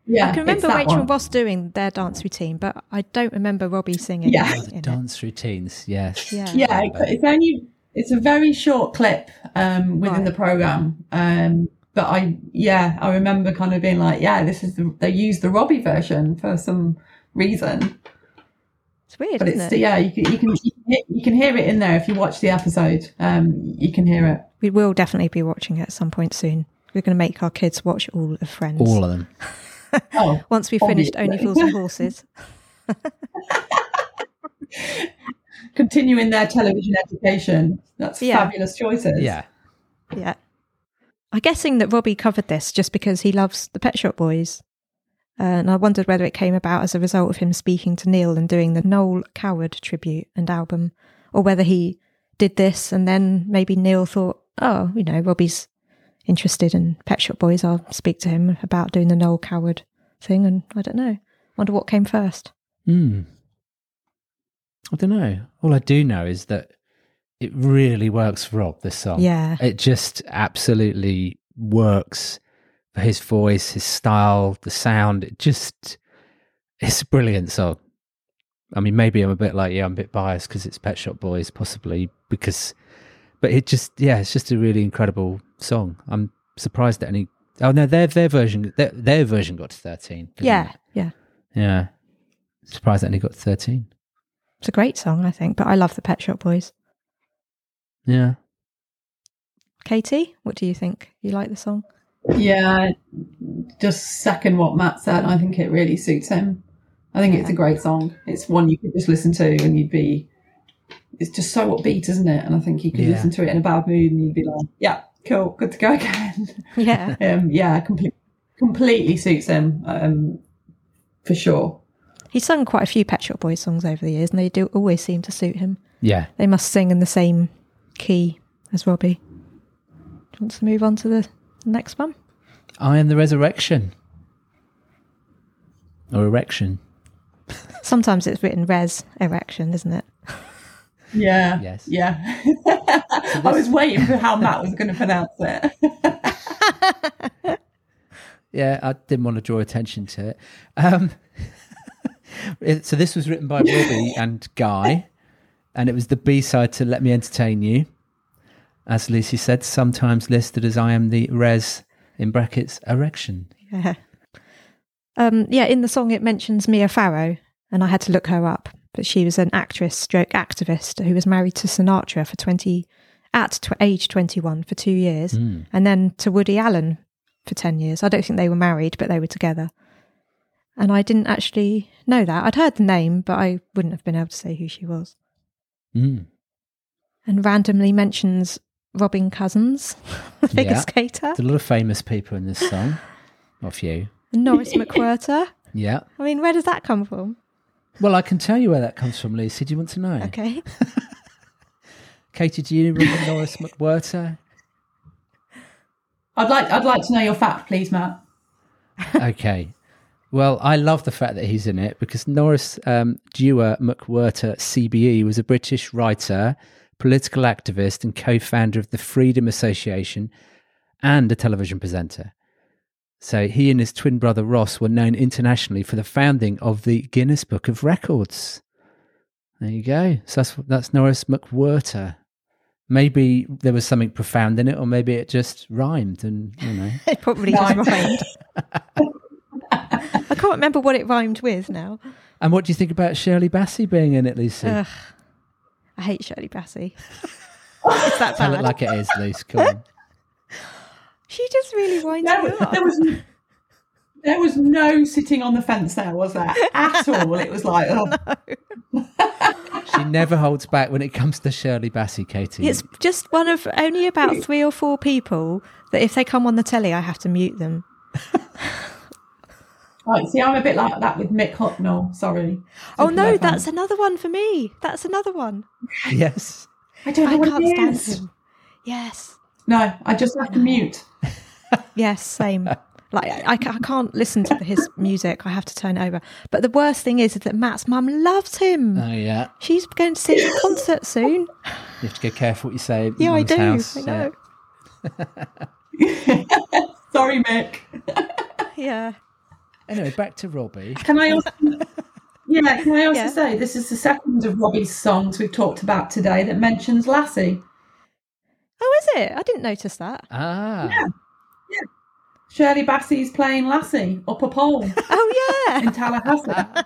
Yeah, I can remember Rachel one. and Ross doing their dance routine, but I don't remember Robbie singing. Yeah. Oh, the in it. dance routines. Yes. Yeah. Yeah, it's, it's only it's a very short clip um, within Right. the program, um, but I, yeah, I remember kind of being like, yeah, this is the, they used the Robbie version for some reason. It's weird, But isn't it's it? yeah, you can you can you can hear- you can hear it in there if you watch the episode. Um, you can hear it. We will definitely be watching it at some point soon. We're going to make our kids watch all of Friends. All of them. Oh, Once we've finished Only Fools and Horses. continuing their television education. That's Yeah. fabulous choices. Yeah. Yeah. I'm guessing that Robbie covered this just because he loves the Pet Shop Boys. Uh, and I wondered whether it came about as a result of him speaking to Neil and doing the Noel Coward tribute and album, or whether he did this and then maybe Neil thought, oh, you know, Robbie's interested in Pet Shop Boys. I'll speak to him about doing the Noel Coward thing. And I don't know. Wonder what came first. Hmm. I don't know. All I do know is that it really works for Rob, this song. Yeah. It just absolutely works for his voice, his style, the sound. It just, it's a brilliant song. I mean, maybe I'm a bit like, yeah, I'm a bit biased because it's Pet Shop Boys, possibly because, but it just, yeah, it's just a really incredible song. I'm surprised that any, oh no, their their version, their, their version got to 13. Yeah. it? Yeah. Yeah. Surprised that only got to 13. It's a great song, I think, but I love the Pet Shop Boys. Yeah. Katie, what do you think? You like the song? Yeah, just second what Matt said. I think it really suits him. I think it's a great song. It's one you could just listen to and you'd be. It's just so upbeat, isn't it? And I think you could Yeah. listen to it in a bad mood and you'd be like, "Yeah, cool, good to go again." Yeah. um, yeah, complete, completely suits him um, for sure. He's sung quite a few Pet Shop Boys songs over the years, and they do always seem to suit him. Yeah. They must sing in the same key as Robbie. Do you want to move on to the next one? I am the resurrection. Or erection. Sometimes it's written res erection, isn't it? Yeah. Yes. Yeah. I was waiting for how Matt was going to pronounce it. Yeah, I didn't want to draw attention to it. Um, it- so this was written by Robbie and Guy, and it was the B side to "Let Me Entertain You." As Lucy said, sometimes listed as "I am the res" in brackets erection. Yeah. Um, yeah, in the song it mentions Mia Farrow, and I had to look her up. But she was an actress stroke activist who was married to Sinatra for 20, at tw- age 21 for two years, Mm. and then to Woody Allen for 10 years. I don't think they were married, but they were together. And I didn't actually know that. I'd heard the name, but I wouldn't have been able to say who she was. Mm. And randomly mentions Robin Cousins, figure Yeah. skater, There's a lot of famous people in this song. A few. Norris McWhirter. Yeah. I mean, where does that come from? Well, I can tell you where that comes from, Lucy. Do you want to know? Okay. Katie, do you remember Norris McWhirter? I'd like I'd like to know your fact, please, Matt. okay. Well, I love the fact that he's in it because Norris um, Dewar McWhirter, CBE, was a British writer, political activist, and co founder of the Freedom Association and a television presenter. So he and his twin brother Ross were known internationally for the founding of the Guinness Book of Records. There you go. So that's, that's Norris McWhirter. Maybe there was something profound in it, or maybe it just rhymed and, you know. It probably just rhymed. I can't remember what it rhymed with now. And what do you think about Shirley Bassey being in it, Lucy? Ugh. I hate Shirley Bassey. it's that Tell it like it is, Luce. Come on. she just really winds There, me up. there was there was no sitting on the fence there, was there at all? It was like, oh, She never holds back when it comes to Shirley Bassey, Katie. It's just one of only about three or four people that if they come on the telly, I have to mute them. Right. See, I'm a bit like that with Mick Hucknall. Sorry. Oh Super no, fan. that's another one for me. That's another one. yes. I don't know I what can't it stand is. him. Yes, No, I just have to mute. yes, same. Like I, I can't listen to his music. I have to turn it over. But the worst thing is that Matt's mum loves him. Oh, yeah. She's going to see his concert soon. You have to be careful what you say. Yeah, I do. House. I know. Sorry, Mick. Yeah. Anyway, back to Robbie. Can I also? Yeah, can I also Yeah. say this is the second of Robbie's songs we've talked about today that mentions Lassie. Oh, is it? I didn't notice that. Ah. Yeah. Shirley Bassey's playing Lassie up a pole Oh yeah. in Tallahassee.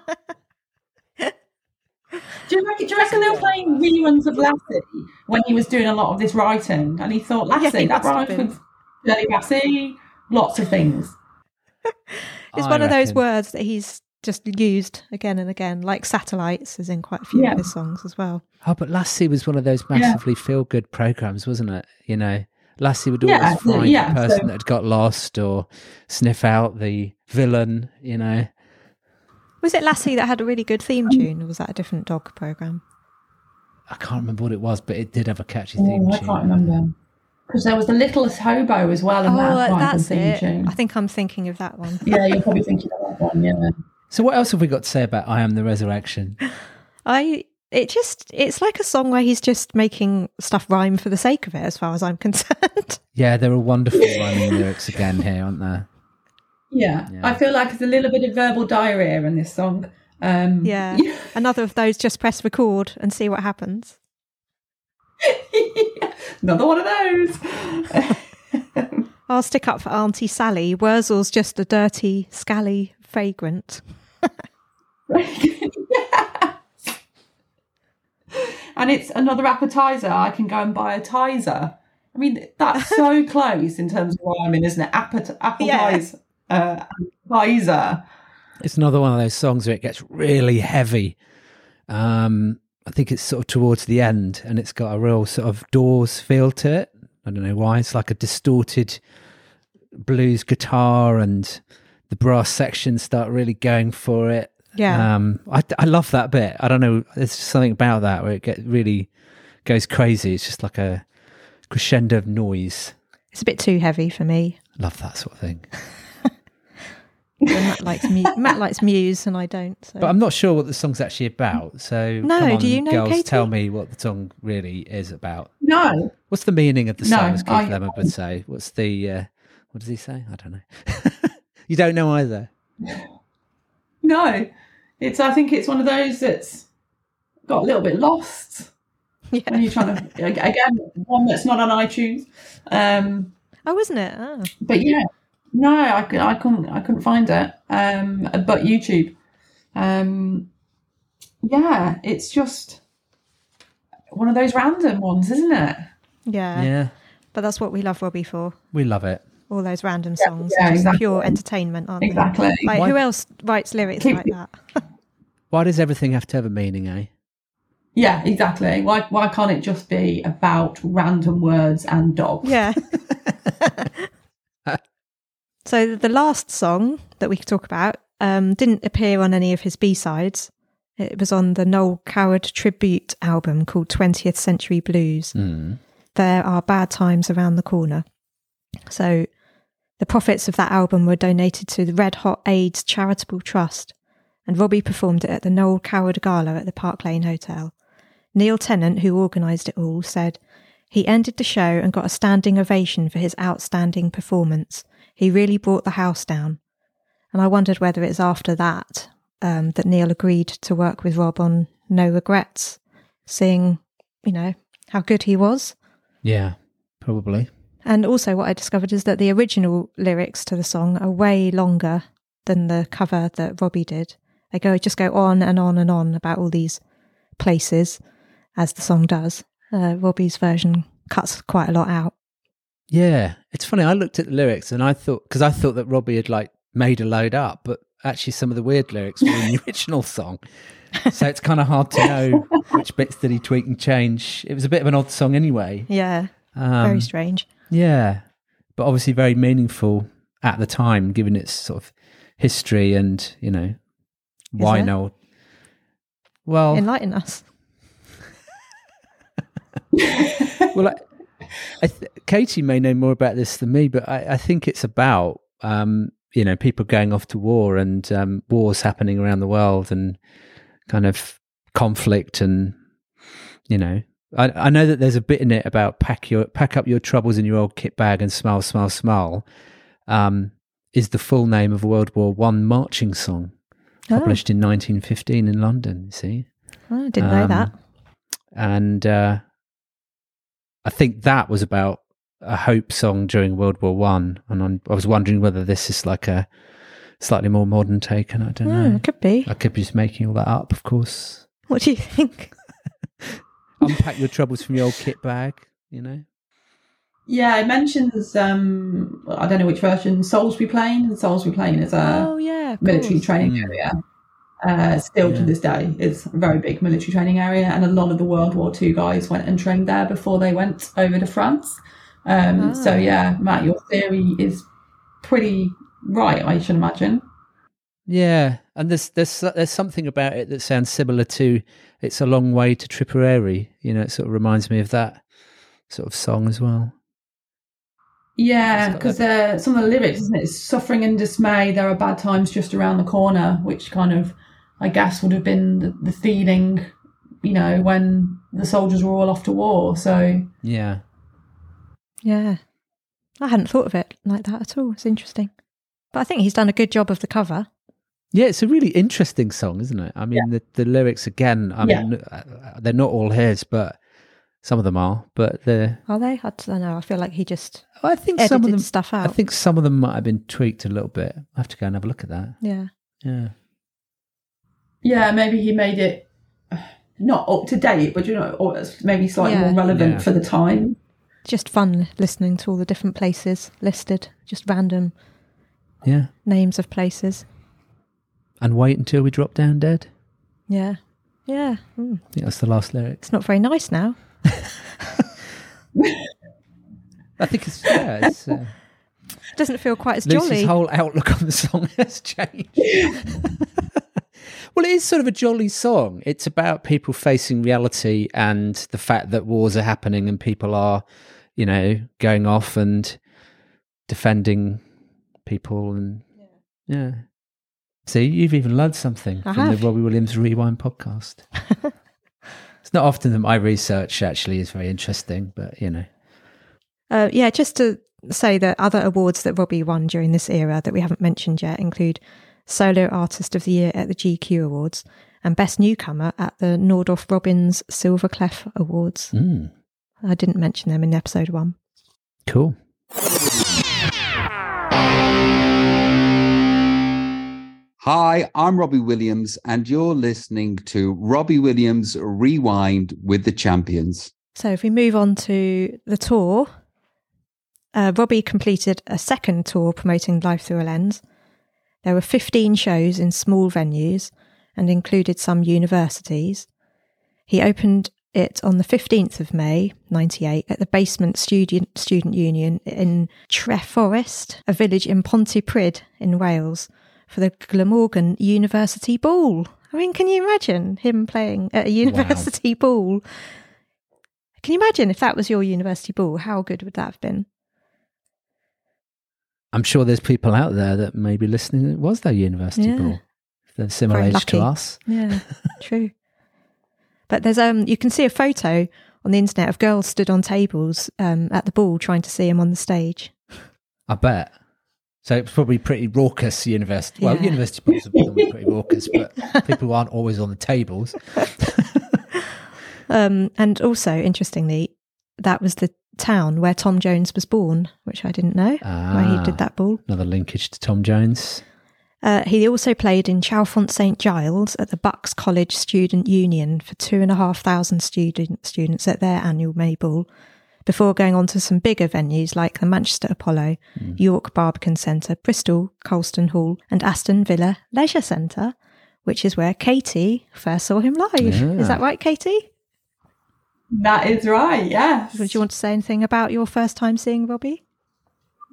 Do you, reckon, do you reckon they were playing reruns of Lassie when he was doing a lot of this writing? And he thought, Lassie, he that must have rhymes been. with Shirley Bassey, lots of things. It's I one of those words that he's just used again and again, like satellites, is in quite a few Yeah. of his songs as well. Oh, but Lassie was one of those massively feel good programs, wasn't it? You know, Lassie would always Yeah, find yeah, the person so- that had got lost or sniff out the villain, you know. Was it Lassie that had a really good theme um, tune, or was that a different dog program? I can't remember what it was, but it did have a catchy oh, theme Oh, I tune. can't remember. Because there was the Littlest Hobo as well, and oh, that quite a that's it. tune. I think I'm thinking of that one. Yeah, you're probably thinking of that one, yeah. So, what else have we got to say about I Am the Resurrection? I it just it's like a song where he's just making stuff rhyme for the sake of it, as far as I'm concerned. Yeah, there are wonderful rhyming lyrics again here, aren't there? Yeah. Yeah. I feel like there's a little bit of verbal diarrhea in this song. Um, yeah, another of those. Just press record and see what happens. Another one of those. I'll stick up for Auntie Sally. Worzel's just a dirty, scally vagrant. and it's another appetizer. I can go and buy a tizer. I mean, that's so close in terms of rhyming, isn't it? Appet- appetizer. Uh, appetizer. It's another one of those songs where it gets really heavy. Um, I think it's sort of towards the end, and it's got a real sort of Doors feel to it. I don't know why. It's like a distorted blues guitar, and the brass sections start really going for it. Yeah. Um, I, I love that bit. I don't know. There's something about that where it get really goes crazy. It's just like a crescendo of noise. It's a bit too heavy for me. Love that sort of thing. And Matt likes mu- Matt likes Muse, and I don't. So. But I'm not sure what the song's actually about. So No, come on, do you know, girls, Katie? tell me what the song really is about. No. What's the meaning of the No, song, as Keith I- Lemon would say? What's the uh, what does he say? I don't know. you don't know either. No. It's. I think it's one of those that's got a little bit lost when yeah. you're trying to. Again, one that's not on iTunes. Um, Oh, isn't it? Oh. but yeah, no, I, cou- I couldn't. I couldn't find it. Um, but YouTube. Um, yeah, it's just one of those random ones, isn't it? Yeah. yeah, But that's what we love Robbie for. we love it. All those random songs. yeah, just exactly. pure entertainment, aren't Exactly. they? Like, Why- who else writes lyrics Keep- like that? Why does everything have to have a meaning, eh? Yeah, exactly. Why why can't it just be about random words and dogs? Yeah. so the last song that we could talk about um, didn't appear on any of his B sides. It was on the Noel Coward tribute album called 20th Century Blues. Mm. There are bad times around the corner. So the profits of that album were donated to the Red Hot AIDS Charitable Trust, and Robbie performed it at the Noel Coward Gala at the Park Lane Hotel. Neil Tennant, who organised it all, said he ended the show and got a standing ovation for his outstanding performance. He really brought the house down. And I wondered whether it's after that um, that Neil agreed to work with Rob on No Regrets, seeing, you know, how good he was. Yeah, probably. And also, what I discovered is that the original lyrics to the song are way longer than the cover that Robbie did. They go just go on and on and on about all these places, as the song does. Uh, Robbie's version cuts quite a lot out. Yeah, it's funny. I looked at the lyrics and I thought because I thought that Robbie had like made a load up, but actually some of the weird lyrics were in the original song. So it's kind of hard to know which bits did he tweak and change. It was a bit of an odd song anyway. Yeah, Um, very strange. Yeah, but obviously very meaningful at the time, given its sort of history and you know why no. Well, Enlighten us. well, th- Katie may know more about this than me, but I, I think it's about um, you know people going off to war and um, wars happening around the world and kind of conflict and you know. I, I know that there's a bit in it about pack your pack up your troubles in your old kit bag and smile, smile, smile. Um, is the full name of a World War One marching song Oh, published in 1915 in London. You see, I didn't know Um, that. and uh, I think that was about a hope song during World War One, and I'm, I was wondering whether this is like a slightly more modern take, and I don't Hmm, know. It could be. I could be just making all that up, of course. What do you think? Unpack your troubles from your old kit bag, you know. Yeah, it mentions um I don't know which version Salisbury Plain, and Salisbury Plain is a oh yeah, military course. training Mm. area. Uh, still to this day, it's a very big military training area, and a lot of the World War II guys went and trained there before they went over to France. Um, So Ah. yeah, Matt, your theory is pretty right, I should imagine. Yeah, and there's there's there's something about it that sounds similar to "It's a Long Way to Tipperary." You know, it sort of reminds me of that sort of song as well. Yeah, because uh, some of the lyrics, isn't it? It's suffering and dismay. There are bad times just around the corner, which kind of, I guess, would have been the, the feeling, you know, when the soldiers were all off to war. So Yeah, Yeah, I hadn't thought of it like that at all. It's interesting, but I think he's done a good job of the cover. yeah, it's a really interesting song, isn't it? I mean, the the lyrics again. I Yeah. mean, uh, they're not all his, but some of them are. But the Are they? I don't know. I feel like he just I think some of them. stuff out. I think some of them might have been tweaked a little bit. I have to go and have a look at that. yeah, Yeah, yeah, maybe he made it uh, not up to date, but you know, or maybe slightly Yeah. more relevant Yeah. for the time. just fun listening to all the different places listed, just random yeah. names of places. And wait until we drop down dead. Yeah, yeah. Mm. I think that's the last lyric. It's not very nice now. I think it's yeah. It's, uh, Doesn't feel quite as Lucy's jolly. whole outlook on the song has changed. well, it is sort of a jolly song. It's about people facing reality and the fact that wars are happening and people are, you know, going off and defending people and yeah. See, you've even learned something I from have. the Robbie Williams Rewind podcast. it's not often that my research actually is very interesting, but you know. Uh, yeah, just to say that other awards that Robbie won during this era that we haven't mentioned yet include Solo Artist of the Year at the GQ Awards and Best Newcomer at the Nordoff Robbins Silver Clef Awards. Mm, I didn't mention them in episode one. cool. Hi, I'm Robbie Williams, and you're listening to Robbie Williams Rewind with the Champions. So if we move on to the tour, uh, Robbie completed a second tour promoting Life Thru a Lens. There were 15 shows in small venues and included some universities. He opened it on the 15th of May, 98, at the Basement Student, Student Union in Treforest, a village in Pontypridd in Wales, for the Glamorgan University Ball. I mean, can you imagine him playing at a university ball? Can you imagine if that was your university ball? How good would that have been? I'm sure there's people out there that may be listening that was their university Yeah. ball. They're similar age to us. Yeah, true. But there's um, you can see a photo on the internet of girls stood on tables um, at the ball trying to see him on the stage. I bet. So it's probably pretty raucous university. Well, Yeah. university balls are normally pretty raucous, but people aren't always on the tables. Um, and also, interestingly, that was the town where Tom Jones was born, which I didn't know. Where he Ah. did that ball. Another linkage to Tom Jones. Uh, he also played in Chalfont St Giles at the Bucks College Student Union for two and a half thousand student, students at their annual May Ball, before going on to some bigger venues like the Manchester Apollo, York Barbican Centre, Bristol Colston Hall, and Aston Villa Leisure Centre, which is where Katie first saw him live. Yeah. Is that right, Katie? That is right, yes. Would you want to say anything about your first time seeing Robbie?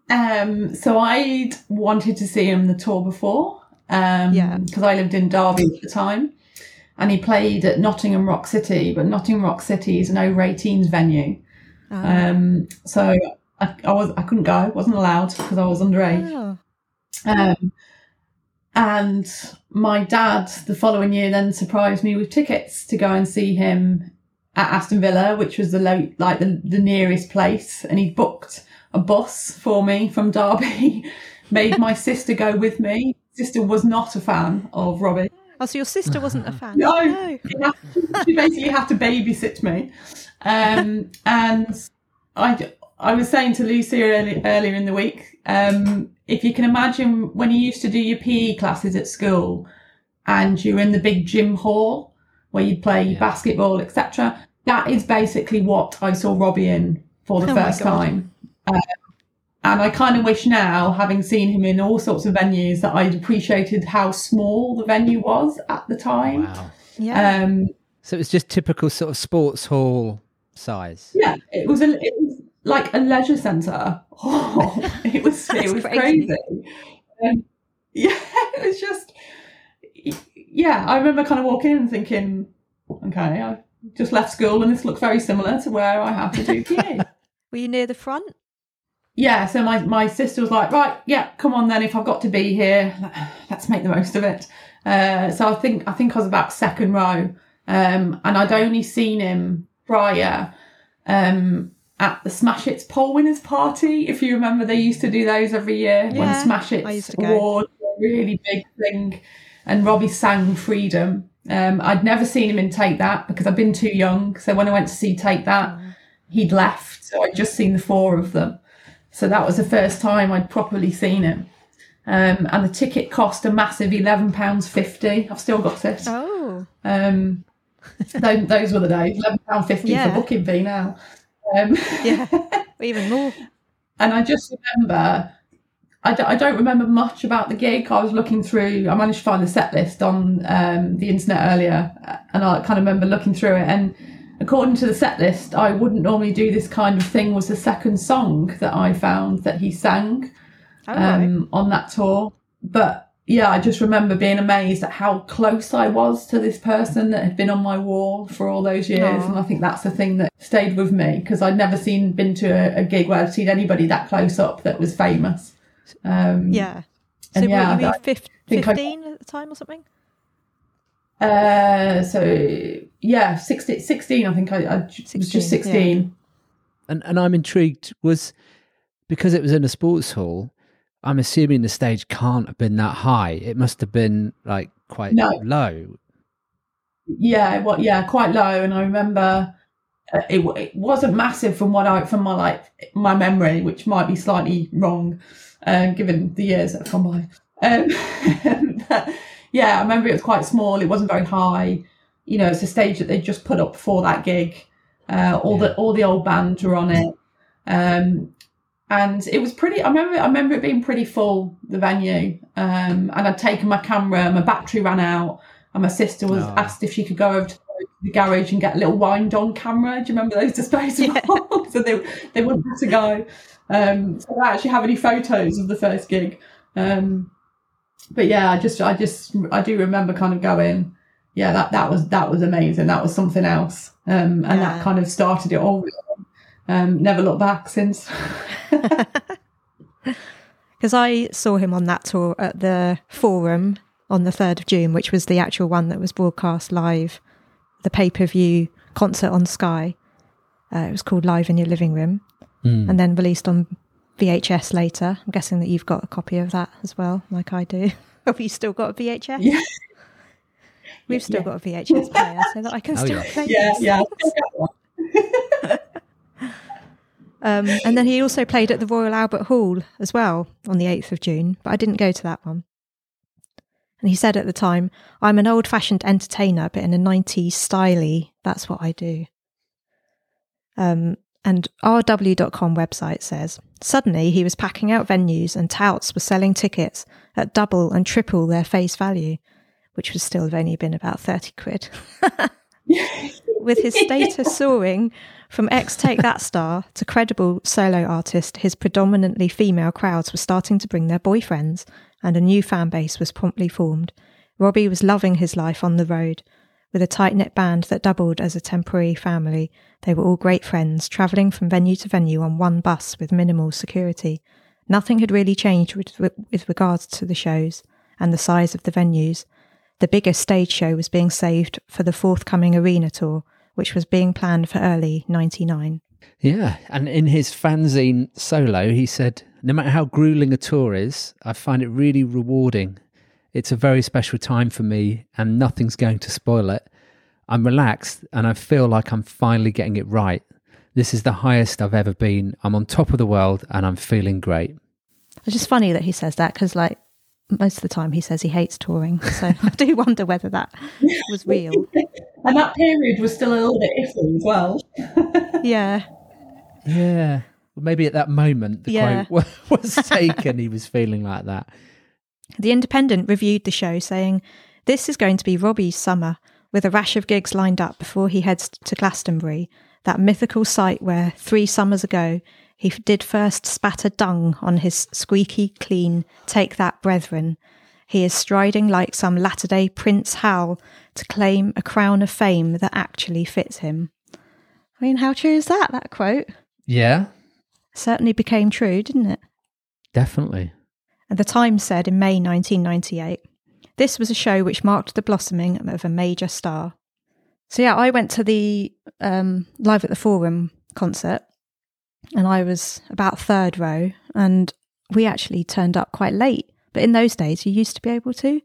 Um, so I'd wanted to see him the tour before, um, Yeah. because I lived in Derby at the time, and he played at Nottingham Rock City, but Nottingham Rock City is an over 18s venue, um, so I, I was I couldn't go, wasn't allowed because I was underage. Oh. Um, and my dad, the following year, then surprised me with tickets to go and see him at Aston Villa, which was the lo- like the, the nearest place, and he booked a bus for me from Derby. Made my sister go with me. Sister was not a fan of Robbie. Oh, so your sister wasn't a fan? No. no. She basically had to babysit me, um, and I I was saying to Lucy early, earlier in the week, um, if you can imagine when you used to do your PE classes at school and you're in the big gym hall where you play Yeah. basketball, etc., that is basically what I saw Robbie in for the Oh first time. Um, and I kind of wish now, having seen him in all sorts of venues, that I'd appreciated how small the venue was at the time. Wow. Yeah. Um, So it was just typical sort of sports hall size. Yeah, it was a it was like a leisure centre. Oh, it was it was crazy. crazy. Um, yeah, it was just yeah. I remember kind of walking in and thinking, okay, I just left school and this looked very similar to where I have to do PE. Were you near the front? yeah, so my my sister was like, right, yeah, come on then. If I've got to be here, let's make the most of it. Uh, so I think I think I was about second row, um, and I'd only seen him prior um, at the Smash Hits poll winners party. If you remember, they used to do those every year when Smash I Hits used awards a really big thing, and Robbie sang Freedom. Um, I'd never seen him in Take That because I'd been too young. So when I went to see Take That, he'd left. So I'd just seen the four of them. So that was the first time I'd properly seen him. Um, and the ticket cost a massive eleven pounds fifty. I've still got it. Oh, Um, those, those were the days. Eleven pound fifty Yeah. for booking fee now. Um, yeah. Even more. and I just remember, I, d- I don't remember much about the gig. I was looking through, I managed to find the set list on um, the internet earlier, uh, and I kind of remember looking through it. And according to the set list, I wouldn't normally do this kind of thing. Was the second song that I found that he sang Oh, right. um, on that tour. But yeah, I just remember being amazed at how close I was to this person that had been on my wall for all those years. Aw. And I think that's the thing that stayed with me because I'd never seen been to a, a gig where I'd seen anybody that close up that was famous. Um, yeah. So and yeah, what, you were I fif- think I- 15 at the time or something? Uh, so yeah, 16, 16 I think I, I j- was 16, just 16. And and I'm intrigued was because it was in a sports hall. I'm assuming the stage can't have been that high. It must have been like quite No. low. Yeah, well, yeah, quite low. And I remember uh, it, it wasn't massive from what I from my like my memory, which might be slightly wrong, uh, given the years that have gone by. Um, but, yeah, I remember it was quite small. It wasn't very high. You know, it's a stage that they just put up for that gig. Uh, all the all the old bands were on it. Um, and it was pretty. I remember. I remember it being pretty full, the venue. Um, and I'd taken my camera. My battery ran out, and my sister was Oh. asked if she could go over to the garage and get a little wind on camera. Do you remember those disposables? so they they wouldn't have to go. Um, so I don't actually have any photos of the first gig. Um, but yeah, I just I just I do remember kind of going, yeah, that that was that was amazing. That was something else. Um, and Yeah. that kind of started it all. Um, never looked back since. Because I saw him on that tour at the Forum on the 3rd of June, which was the actual one that was broadcast live, the pay per view concert on Sky. Uh, it was called Live in Your Living Room Mm. and then released on VHS later. I'm guessing that you've got a copy of that as well, like I do. Have you still got a VHS? Yeah. We've still Yeah. got a VHS player so that I can Oh, still yeah. play yeah, yeah. I'll still get one. Um, and then he also played at the Royal Albert Hall as well on the 8th of June, but I didn't go to that one. And he said at the time, I'm an old fashioned entertainer, but in a 90s styly, that's what I do. Um, and RW.com website says, suddenly he was packing out venues and touts were selling tickets at double and triple their face value, which would still have only been about 30 quid. With his status soaring from ex Take That star to credible solo artist, his predominantly female crowds were starting to bring their boyfriends, and a new fan base was promptly formed. Robbie was loving his life on the road. With a tight knit band that doubled as a temporary family, they were all great friends, travelling from venue to venue on one bus with minimal security. Nothing had really changed with, with regards to the shows and the size of the venues. The biggest stage show was being saved for the forthcoming arena tour, which was being planned for early 99. Yeah, and in his fanzine solo, he said, "No matter how grueling a tour is, I find it really rewarding. It's a very special time for me, and nothing's going to spoil it. I'm relaxed, and I feel like I'm finally getting it right. This is the highest I've ever been. I'm on top of the world and I'm feeling great. It's just funny that he says that because, like, most of the time he says he hates touring. So I do wonder whether that was real. And that period was still a little bit iffy as well. Yeah. Yeah. Well, maybe at that moment the Yeah. quote was taken. he was feeling like that. The Independent reviewed the show saying, This is going to be Robbie's summer, with a rash of gigs lined up before he heads to Glastonbury, that mythical site where three summers ago he did first spatter dung on his squeaky clean Take That Brethren. He is striding like some latter day Prince Hal to claim a crown of fame that actually fits him. I mean, how true is that, that quote? Yeah, Certainly became true, didn't it? definitely. And the Times said in May 1998, this was a show which marked the blossoming of a major star. So, yeah, I went to the um, Live at the Forum concert and I was about third row and we actually turned up quite late. But in those days, you used to be able to.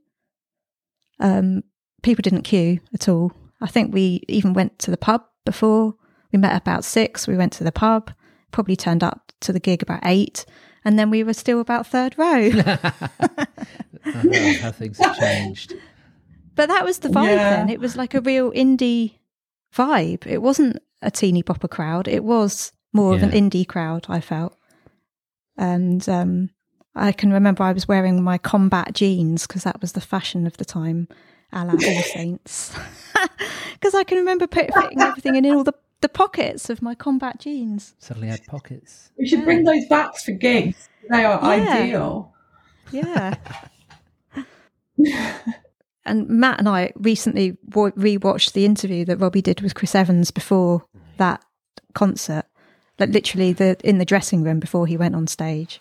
Um, people didn't queue at all. I think we even went to the pub before. We met about six. We went to the pub, probably turned up to the gig about eight, and then we were still about third row. I know how things have changed. but that was the vibe Yeah. then. It was like a real indie vibe. It wasn't a teeny bopper crowd. It was more of an indie crowd, I felt. And um, I can remember I was wearing my combat jeans because that was the fashion of the time, a la All Saints. Because I can remember put, fitting everything in all the, the pockets of my combat jeans. Suddenly had pockets. We should bring those back for gigs. They are Yeah. ideal. Yeah. and Matt and I recently wa- rewatched the interview that Robbie did with Chris Evans before that concert, like literally the in the dressing room before he went on stage.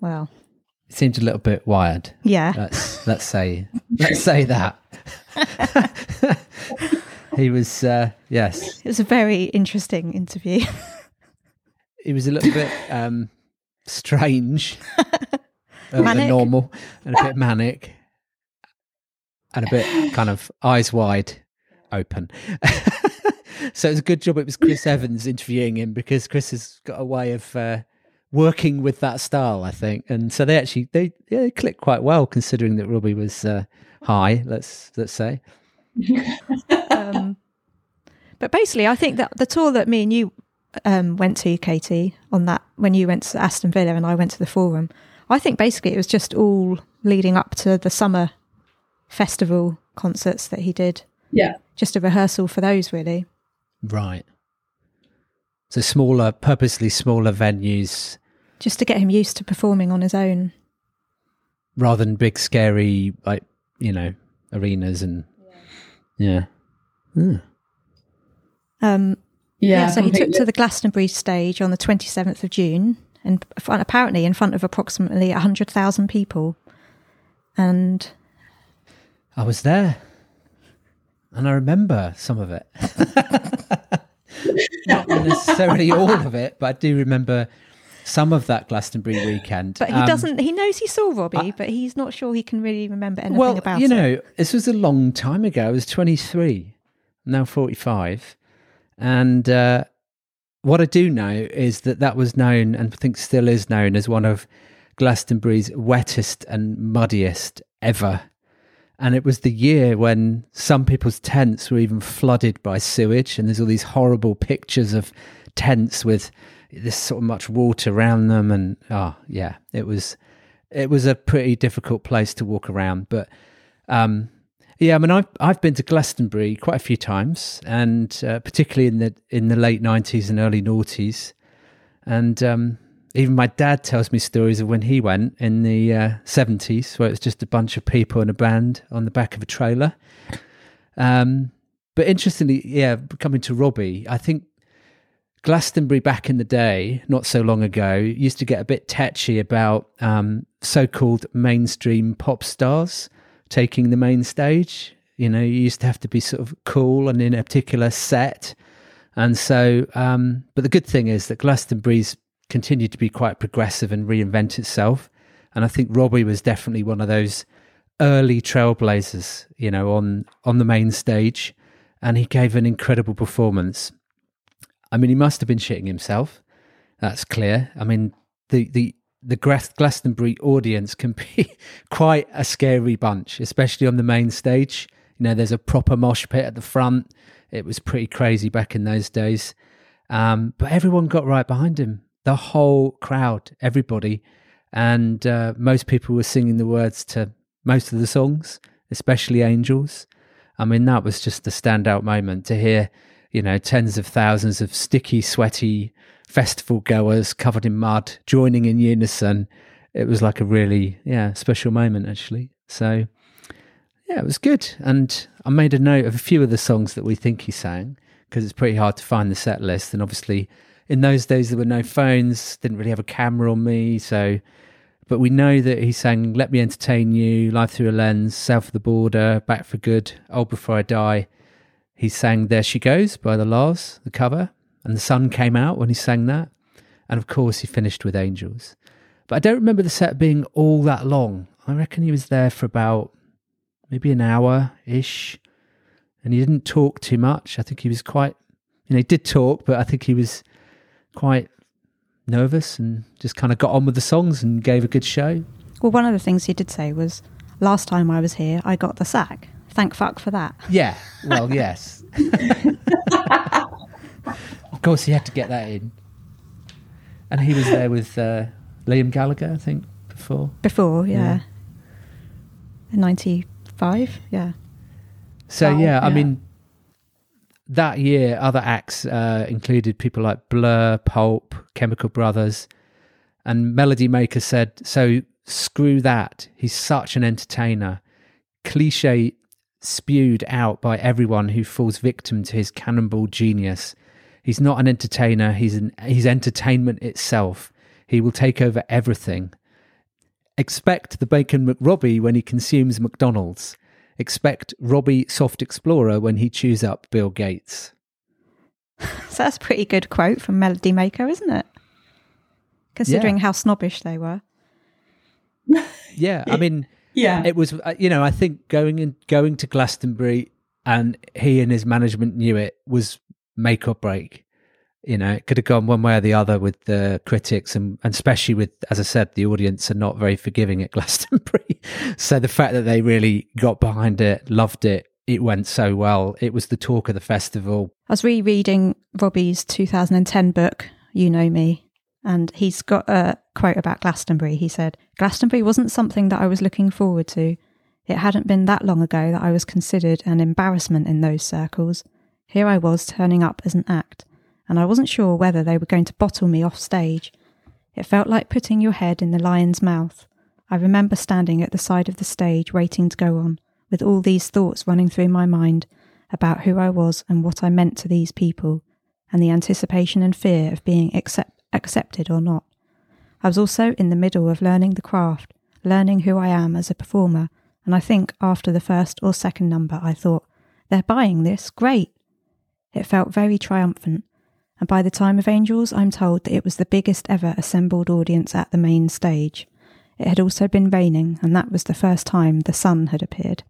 Well, It seemed a little bit wired. yeah, Let's let's say let's say that. he was uh, yes, it was a very interesting interview. he was a little bit um, strange, uh, than normal, and a bit manic, and a bit kind of eyes wide open. so it's a good job it was Chris Evans interviewing him because Chris has got a way of uh, working with that style, I think, and so they actually they yeah, they clicked quite well considering that Robbie was uh, high. Let's let's say. um, but basically, I think that the tour that me and you um, went to, Katie, on that when you went to Aston Villa and I went to the Forum, I think basically it was just all leading up to the summer festival concerts that he did. Yeah. Just a rehearsal for those, really. Right. So smaller, purposely smaller venues Just to get him used to performing on his own. rather than big, scary, like you know, arenas and yeah. Hmm. Um, Yeah. yeah, so he took to the Glastonbury stage on the 27th of June, and apparently in front of approximately 100,000 people. And I was there, and I remember some of it. Not necessarily all of it, but I do remember some of that Glastonbury weekend. But he Um, doesn't. He knows he saw Robbie, but he's not sure he can really remember anything about him. well, about you it. know, this was a long time ago. I was 23, now 45. And uh, what I do know is that that was known, and I think still is known, as one of Glastonbury's wettest and muddiest ever. And it was the year when some people's tents were even flooded by sewage. And there's all these horrible pictures of tents with this sort of much water around them. And oh, yeah, it was it was a pretty difficult place to walk around. But um, yeah, I mean, I've I've been to Glastonbury quite a few times, and uh, particularly in the in the late nineties and early noughties, and um, even my dad tells me stories of when he went in the seventies, where it was just a bunch of people and a band on the back of a trailer. Um, but interestingly, yeah, coming to Robbie, I think Glastonbury back in the day, not so long ago, used to get a bit tetchy about um, so-called mainstream pop stars taking the main stage. You know, you used to have to be sort of cool and in a particular set. And so, um, but the good thing is that Glastonbury's continued to be quite progressive and reinvent itself. And I think Robbie was definitely one of those early trailblazers, you know, on on the main stage, and he gave an incredible performance. I mean, he must have been shitting himself. That's clear. I mean, the the the Glastonbury audience can be quite a scary bunch, especially on the main stage. You know, there's a proper mosh pit at the front. It was pretty crazy back in those days. Um, but everyone got right behind him. The whole crowd, everybody. And uh, most people were singing the words to most of the songs, especially Angels. I mean, that was just a standout moment to hear, you know, tens of thousands of sticky, sweaty festival goers covered in mud joining in unison. It was like a really, yeah, special moment, actually. So, yeah, it was good. And I made a note of a few of the songs that we think he sang because it's pretty hard to find the set list. And obviously, in those days, there were no phones, didn't really have a camera on me. So, but we know that he sang Let Me Entertain You, Life Thru a Lens, South of the Border, Back for Good, Old Before I Die. He sang There She Goes by the La's, the cover, and the sun came out when he sang that. And of course, he finished with Angels. But I don't remember the set being all that long. I reckon he was there for about maybe an hour ish. And he didn't talk too much. I think he was quite, you know, he did talk, but I think he was quite nervous and just kind of got on with the songs and gave a good show. Well, one of the things he did say was, last time I was here, I got the sack. Thank fuck for that. Yeah, well, yes. of course, he had to get that in. And he was there with uh, Liam Gallagher, I think, before. Before, yeah. In 95, yeah. So, Wow, yeah, I mean, that year, other acts uh, included people like Blur, Pulp, Chemical Brothers, and Melody Maker said, "So screw that. He's such an entertainer. Cliche spewed out by everyone who falls victim to his cannonball genius. He's not an entertainer. He's an he's entertainment itself. He will take over everything. Expect the Bacon McRobbie when he consumes McDonald's." Expect Robbie Soft Explorer when he chews up Bill Gates. So that's a pretty good quote from Melody Maker, isn't it? Considering Yeah. how snobbish they were. Yeah, I mean, Yeah. it was uh, you know I think going in going to Glastonbury and he and his management knew it was make or break. You know, it could have gone one way or the other with the critics and, and especially with, as I said, the audience are not very forgiving at Glastonbury. so the fact that they really got behind it, loved it, it went so well. It was the talk of the festival. I was rereading Robbie's 2010 book, You Know Me, and he's got a quote about Glastonbury. He said, Glastonbury wasn't something that I was looking forward to. It hadn't been that long ago that I was considered an embarrassment in those circles. Here I was turning up as an act, and I wasn't sure whether they were going to bottle me off stage. It felt like putting your head in the lion's mouth. I remember standing at the side of the stage waiting to go on, with all these thoughts running through my mind about who I was and what I meant to these people, and the anticipation and fear of being accept- accepted or not. I was also in the middle of learning the craft, learning who I am as a performer, and I think after the first or second number, I thought, they're buying this, great. It felt very triumphant, and by the time of Angels, I'm told that it was the biggest ever assembled audience at the main stage. It had also been raining, and that was the first time the sun had appeared.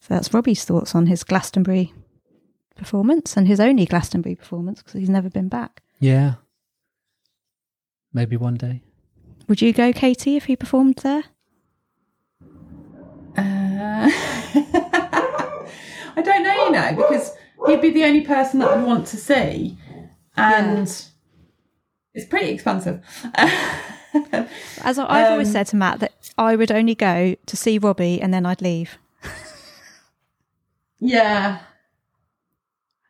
So that's Robbie's thoughts on his Glastonbury performance and his only Glastonbury performance because he's never been back. Yeah. Maybe one day. Would you go, Katie, if he performed there? Uh, I don't know, you know, because he'd be the only person that I'd want to see, and it's pretty expensive. As I, I've always Um, said to Matt, that I would only go to see Robbie and then I'd leave. yeah,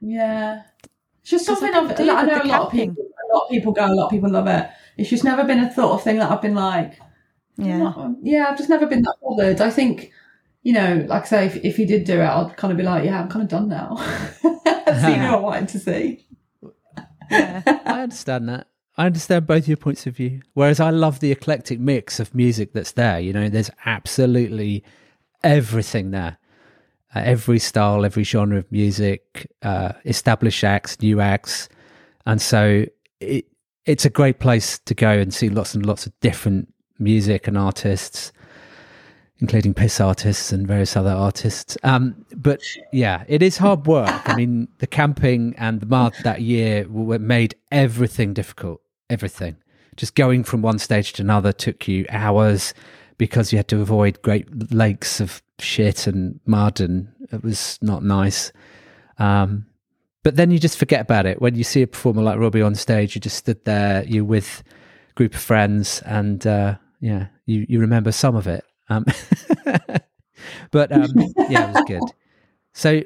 yeah. It's just 'Cause I something I've, do I know a lot of people. A lot of people go. A lot of people love it. It's just never been a sort of thing that I've been like. Yeah. yeah. I've just never been that bothered. I think. You know, like I say, if, if he did do it, I'd kind of be like, yeah, I'm kind of done now. I've seen who I wanted to see. Yeah. I understand that. I understand both your points of view. Whereas I love the eclectic mix of music that's there. You know, there's absolutely everything there. Uh, every style, every genre of music, uh, established acts, new acts. And so it, it's a great place to go and see lots and lots of different music and artists. including piss artists and various other artists. Um, but yeah, it is hard work. I mean, the camping and the mud that year made everything difficult. Everything. Just going from one stage to another took you hours because you had to avoid great lakes of shit and mud, and it was not nice. Um, but then you just forget about it when you see a performer like Robbie on stage. You just stood there, you with a group of friends, and uh, yeah, you you remember some of it. Um, but um, yeah, it was good. So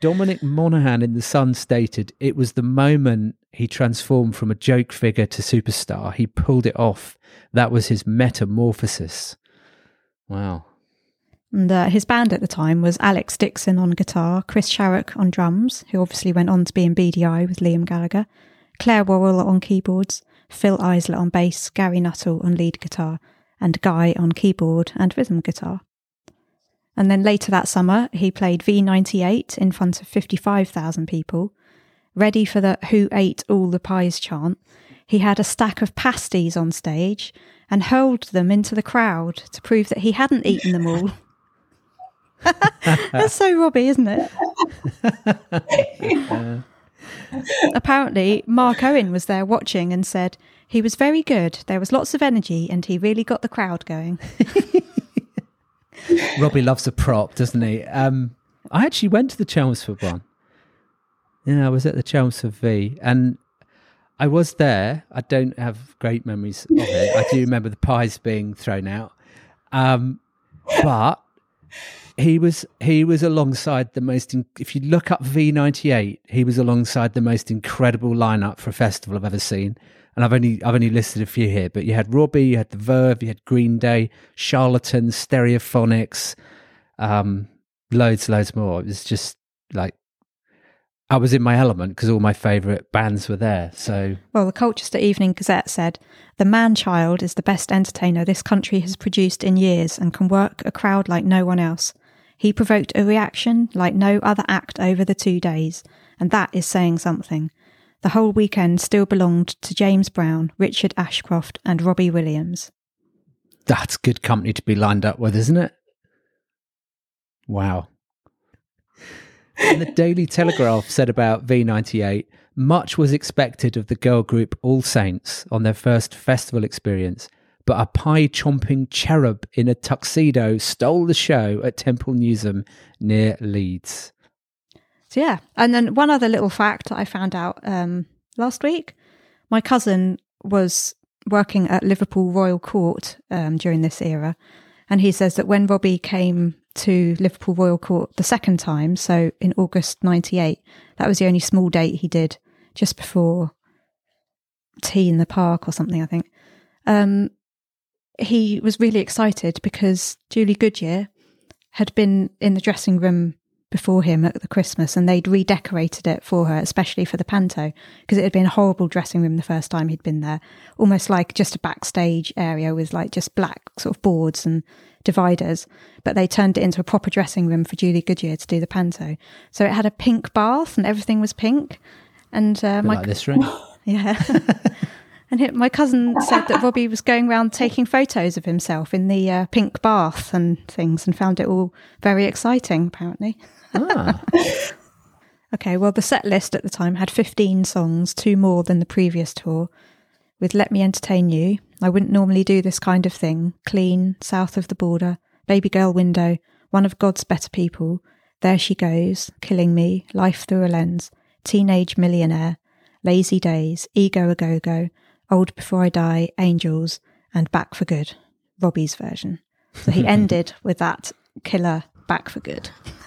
Dominic Mohan in The Sun stated it was the moment he transformed from a joke figure to superstar. He pulled it off. That was his metamorphosis. Wow. And uh, his band at the time was Alex Dickson on guitar, Chris Sharrock on drums, who obviously went on to be in Beady Eye with Liam Gallagher, Claire Worrall on keyboards, Fil Eisler on bass, Gary Nuttall on lead guitar, and Guy on keyboard and rhythm guitar. And then later that summer, he played V98 in front of 55,000 people. Ready for the Who Ate All the Pies chant, he had a stack of pasties on stage and hurled them into the crowd to prove that he hadn't eaten them all. That's so Robbie, isn't it? Apparently, Mark Owen was there watching and said he was very good. There was lots of energy and he really got the crowd going. Robbie loves a prop, doesn't he? Um, I actually went to the Chelmsford one. Yeah, I was at the Chelmsford V, and I was there. I don't have great memories of it. I do remember the pies being thrown out, um, but he was he was alongside the most. In, if you look up V98, he was alongside the most incredible lineup for a festival I've ever seen. And I've only I've only listed a few here, but you had Robbie, you had the Verve, you had Green Day, Charlatans, Stereophonics, um, loads, loads more. It was just like I was in my element because all my favourite bands were there. So Well, the Colchester Evening Gazette said the man child is the best entertainer this country has produced in years and can work a crowd like no one else. He provoked a reaction like no other act over the two days, and that is saying something. The whole weekend still belonged to James Brown, Richard Ashcroft, and Robbie Williams. that's good company to be lined up with, isn't it? Wow. And the Daily Telegraph said about V98 much was expected of the girl group All Saints on their first festival experience, but a pie chomping cherub in a tuxedo stole the show at Temple Newsam near Leeds. So yeah, and then one other little fact I found out um, last week: my cousin was working at Liverpool Royal Court um, during this era, and he says that when Robbie came to Liverpool Royal Court the second time, so in August '98, that was the only small date he did just before T in the Park or something, I think. Um, he was really excited because Julie Goodyear had been in the dressing room before him at the Christmas and they'd redecorated it for her, especially for the panto, because it had been a horrible dressing room the first time he'd been there, almost like just a backstage area with like just black sort of boards and dividers. But they turned it into a proper dressing room for Julie Goodyear to do the panto. So it had a pink bath and everything was pink. And uh, my like this room. yeah. and my cousin said that Robbie was going around taking photos of himself in the uh, pink bath and things and found it all very exciting, apparently. ah, Okay, well, the set list at the time had 15 songs, two more than the previous tour. With Let Me Entertain You, I wouldn't normally do this kind of thing. Clean, South of the Border, Baby Girl Window, One of God's Better People, There She Goes, Killing Me, Life Thru a Lens, Teenage Millionaire, Lazy Days, Ego a Go Go, Old Before I Die, Angels, and Back for Good, Robbie's version. So he ended with that killer Back for Good.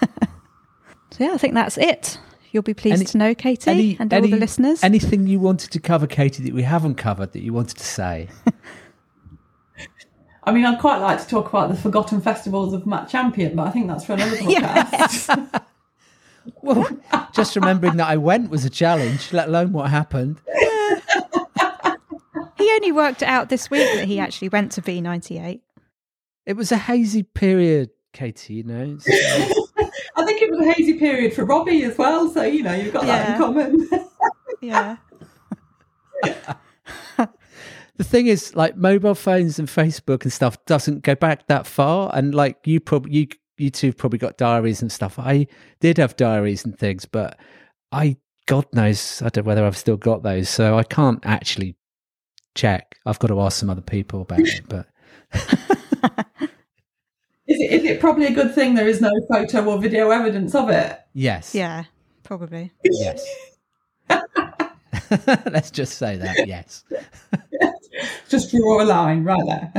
so yeah, I think that's it. You'll be pleased Any- to know, Katie, any- and all any- the listeners. anything you wanted to cover, Katie, that we haven't covered that you wanted to say? I mean, I'd quite like to talk about the forgotten festivals of Matt Champion, but I think that's for another podcast. Well, just remembering that I went was a challenge, let alone what happened. He only worked it out this week that he actually went to V98. It was a hazy period, Katie, you know. It's- uh, I think it was a hazy period for Robbie as well, so you know you've got that in common. Yeah. the thing is, like mobile phones and Facebook and stuff doesn't go back that far. And like you probably you you two have probably got diaries and stuff. I did have diaries and things, but I God knows I don't know whether I've still got those, so I can't actually check. I've got to ask some other people about it. But Is it, is it probably a good thing there is no photo or video evidence of it? yes, Yeah, probably. yes. Let's just say that. Yes. Just draw a line right there.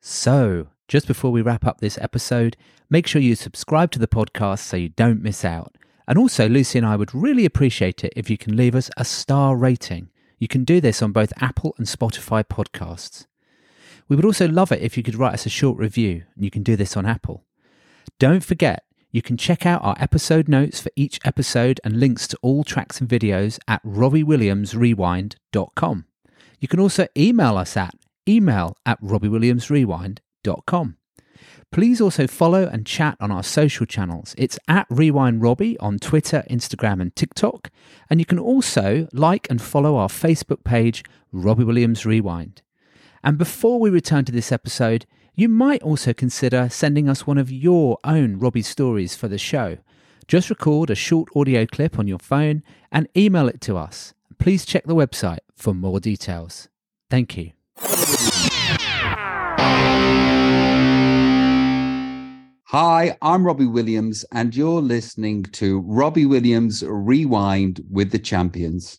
So, just before we wrap up this episode, make sure you subscribe to the podcast so you don't miss out. And also, Lucy and I would really appreciate it if you can leave us a star rating. You can do this on both Apple and Spotify podcasts. We would also love it if you could write us a short review, and you can do this on Apple. Don't forget, you can check out our episode notes for each episode and links to all tracks and videos at robbiewilliamsrewind.com. You can also email us at email at robbiewilliamsrewind.com. Please also follow and chat on our social channels. It's at Rewind Robbie on Twitter, Instagram, and TikTok. And you can also like and follow our Facebook page, Robbie Williams Rewind. And before we return to this episode, you might also consider sending us one of your own Robbie stories for the show. Just record a short audio clip on your phone and email it to us. Please check the website for more details. Thank you. Hi, I'm Robbie Williams, and you're listening to Robbie Williams Rewind with the Champions.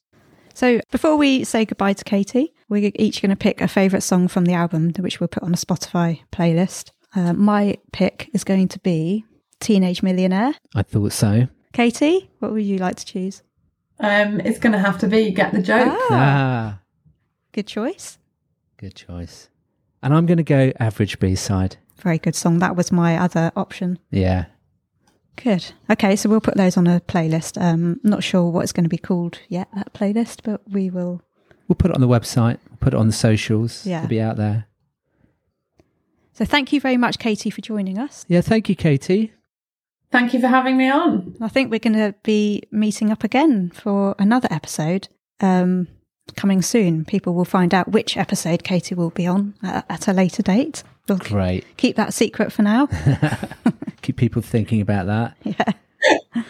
So before we say goodbye to Katie, we're each going to pick a favourite song from the album, which we'll put on a Spotify playlist. Uh, my pick is going to be Teenage Millionaire. I thought so. Katie, what would you like to choose? Um, it's going to have to be Get the Joke. Ah, Ah, good choice. good choice. And I'm going to go average B side. Very good song. That was my other option. Yeah. Good. Okay, so we'll put those on a playlist. Um, not sure what it's going to be called yet, that playlist, but we will. We'll put it on the website, we'll put it on the socials. Yeah. It'll be out there. So thank you very much, Katie, for joining us. Yeah, thank you, Katie. Thank you for having me on. I think we're going to be meeting up again for another episode um, coming soon. People will find out which episode Katie will be on at, at a later date. We'll Great. keep that secret for now. Keep people thinking about that. yeah.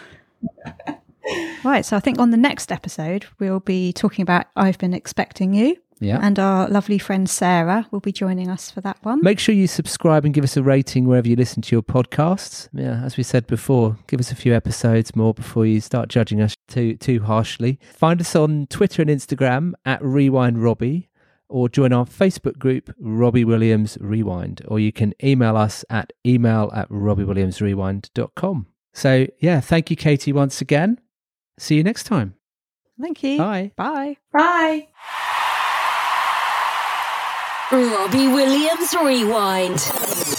right. So I think on the next episode, we'll be talking about I've Been Expecting You. Yeah. And our lovely friend Sarah will be joining us for that one. Make sure you subscribe and give us a rating wherever you listen to your podcasts. Yeah, as we said before, give us a few episodes more before you start judging us too too harshly. Find us on Twitter and Instagram at Rewind Robbie, or join our Facebook group Robbie Williams Rewind, or you can email us at email at robbiewilliamsrewind.com. So yeah, thank you, Katie, once again. See you next time. Thank you. Bye. Bye. Bye. Robbie Williams Rewind.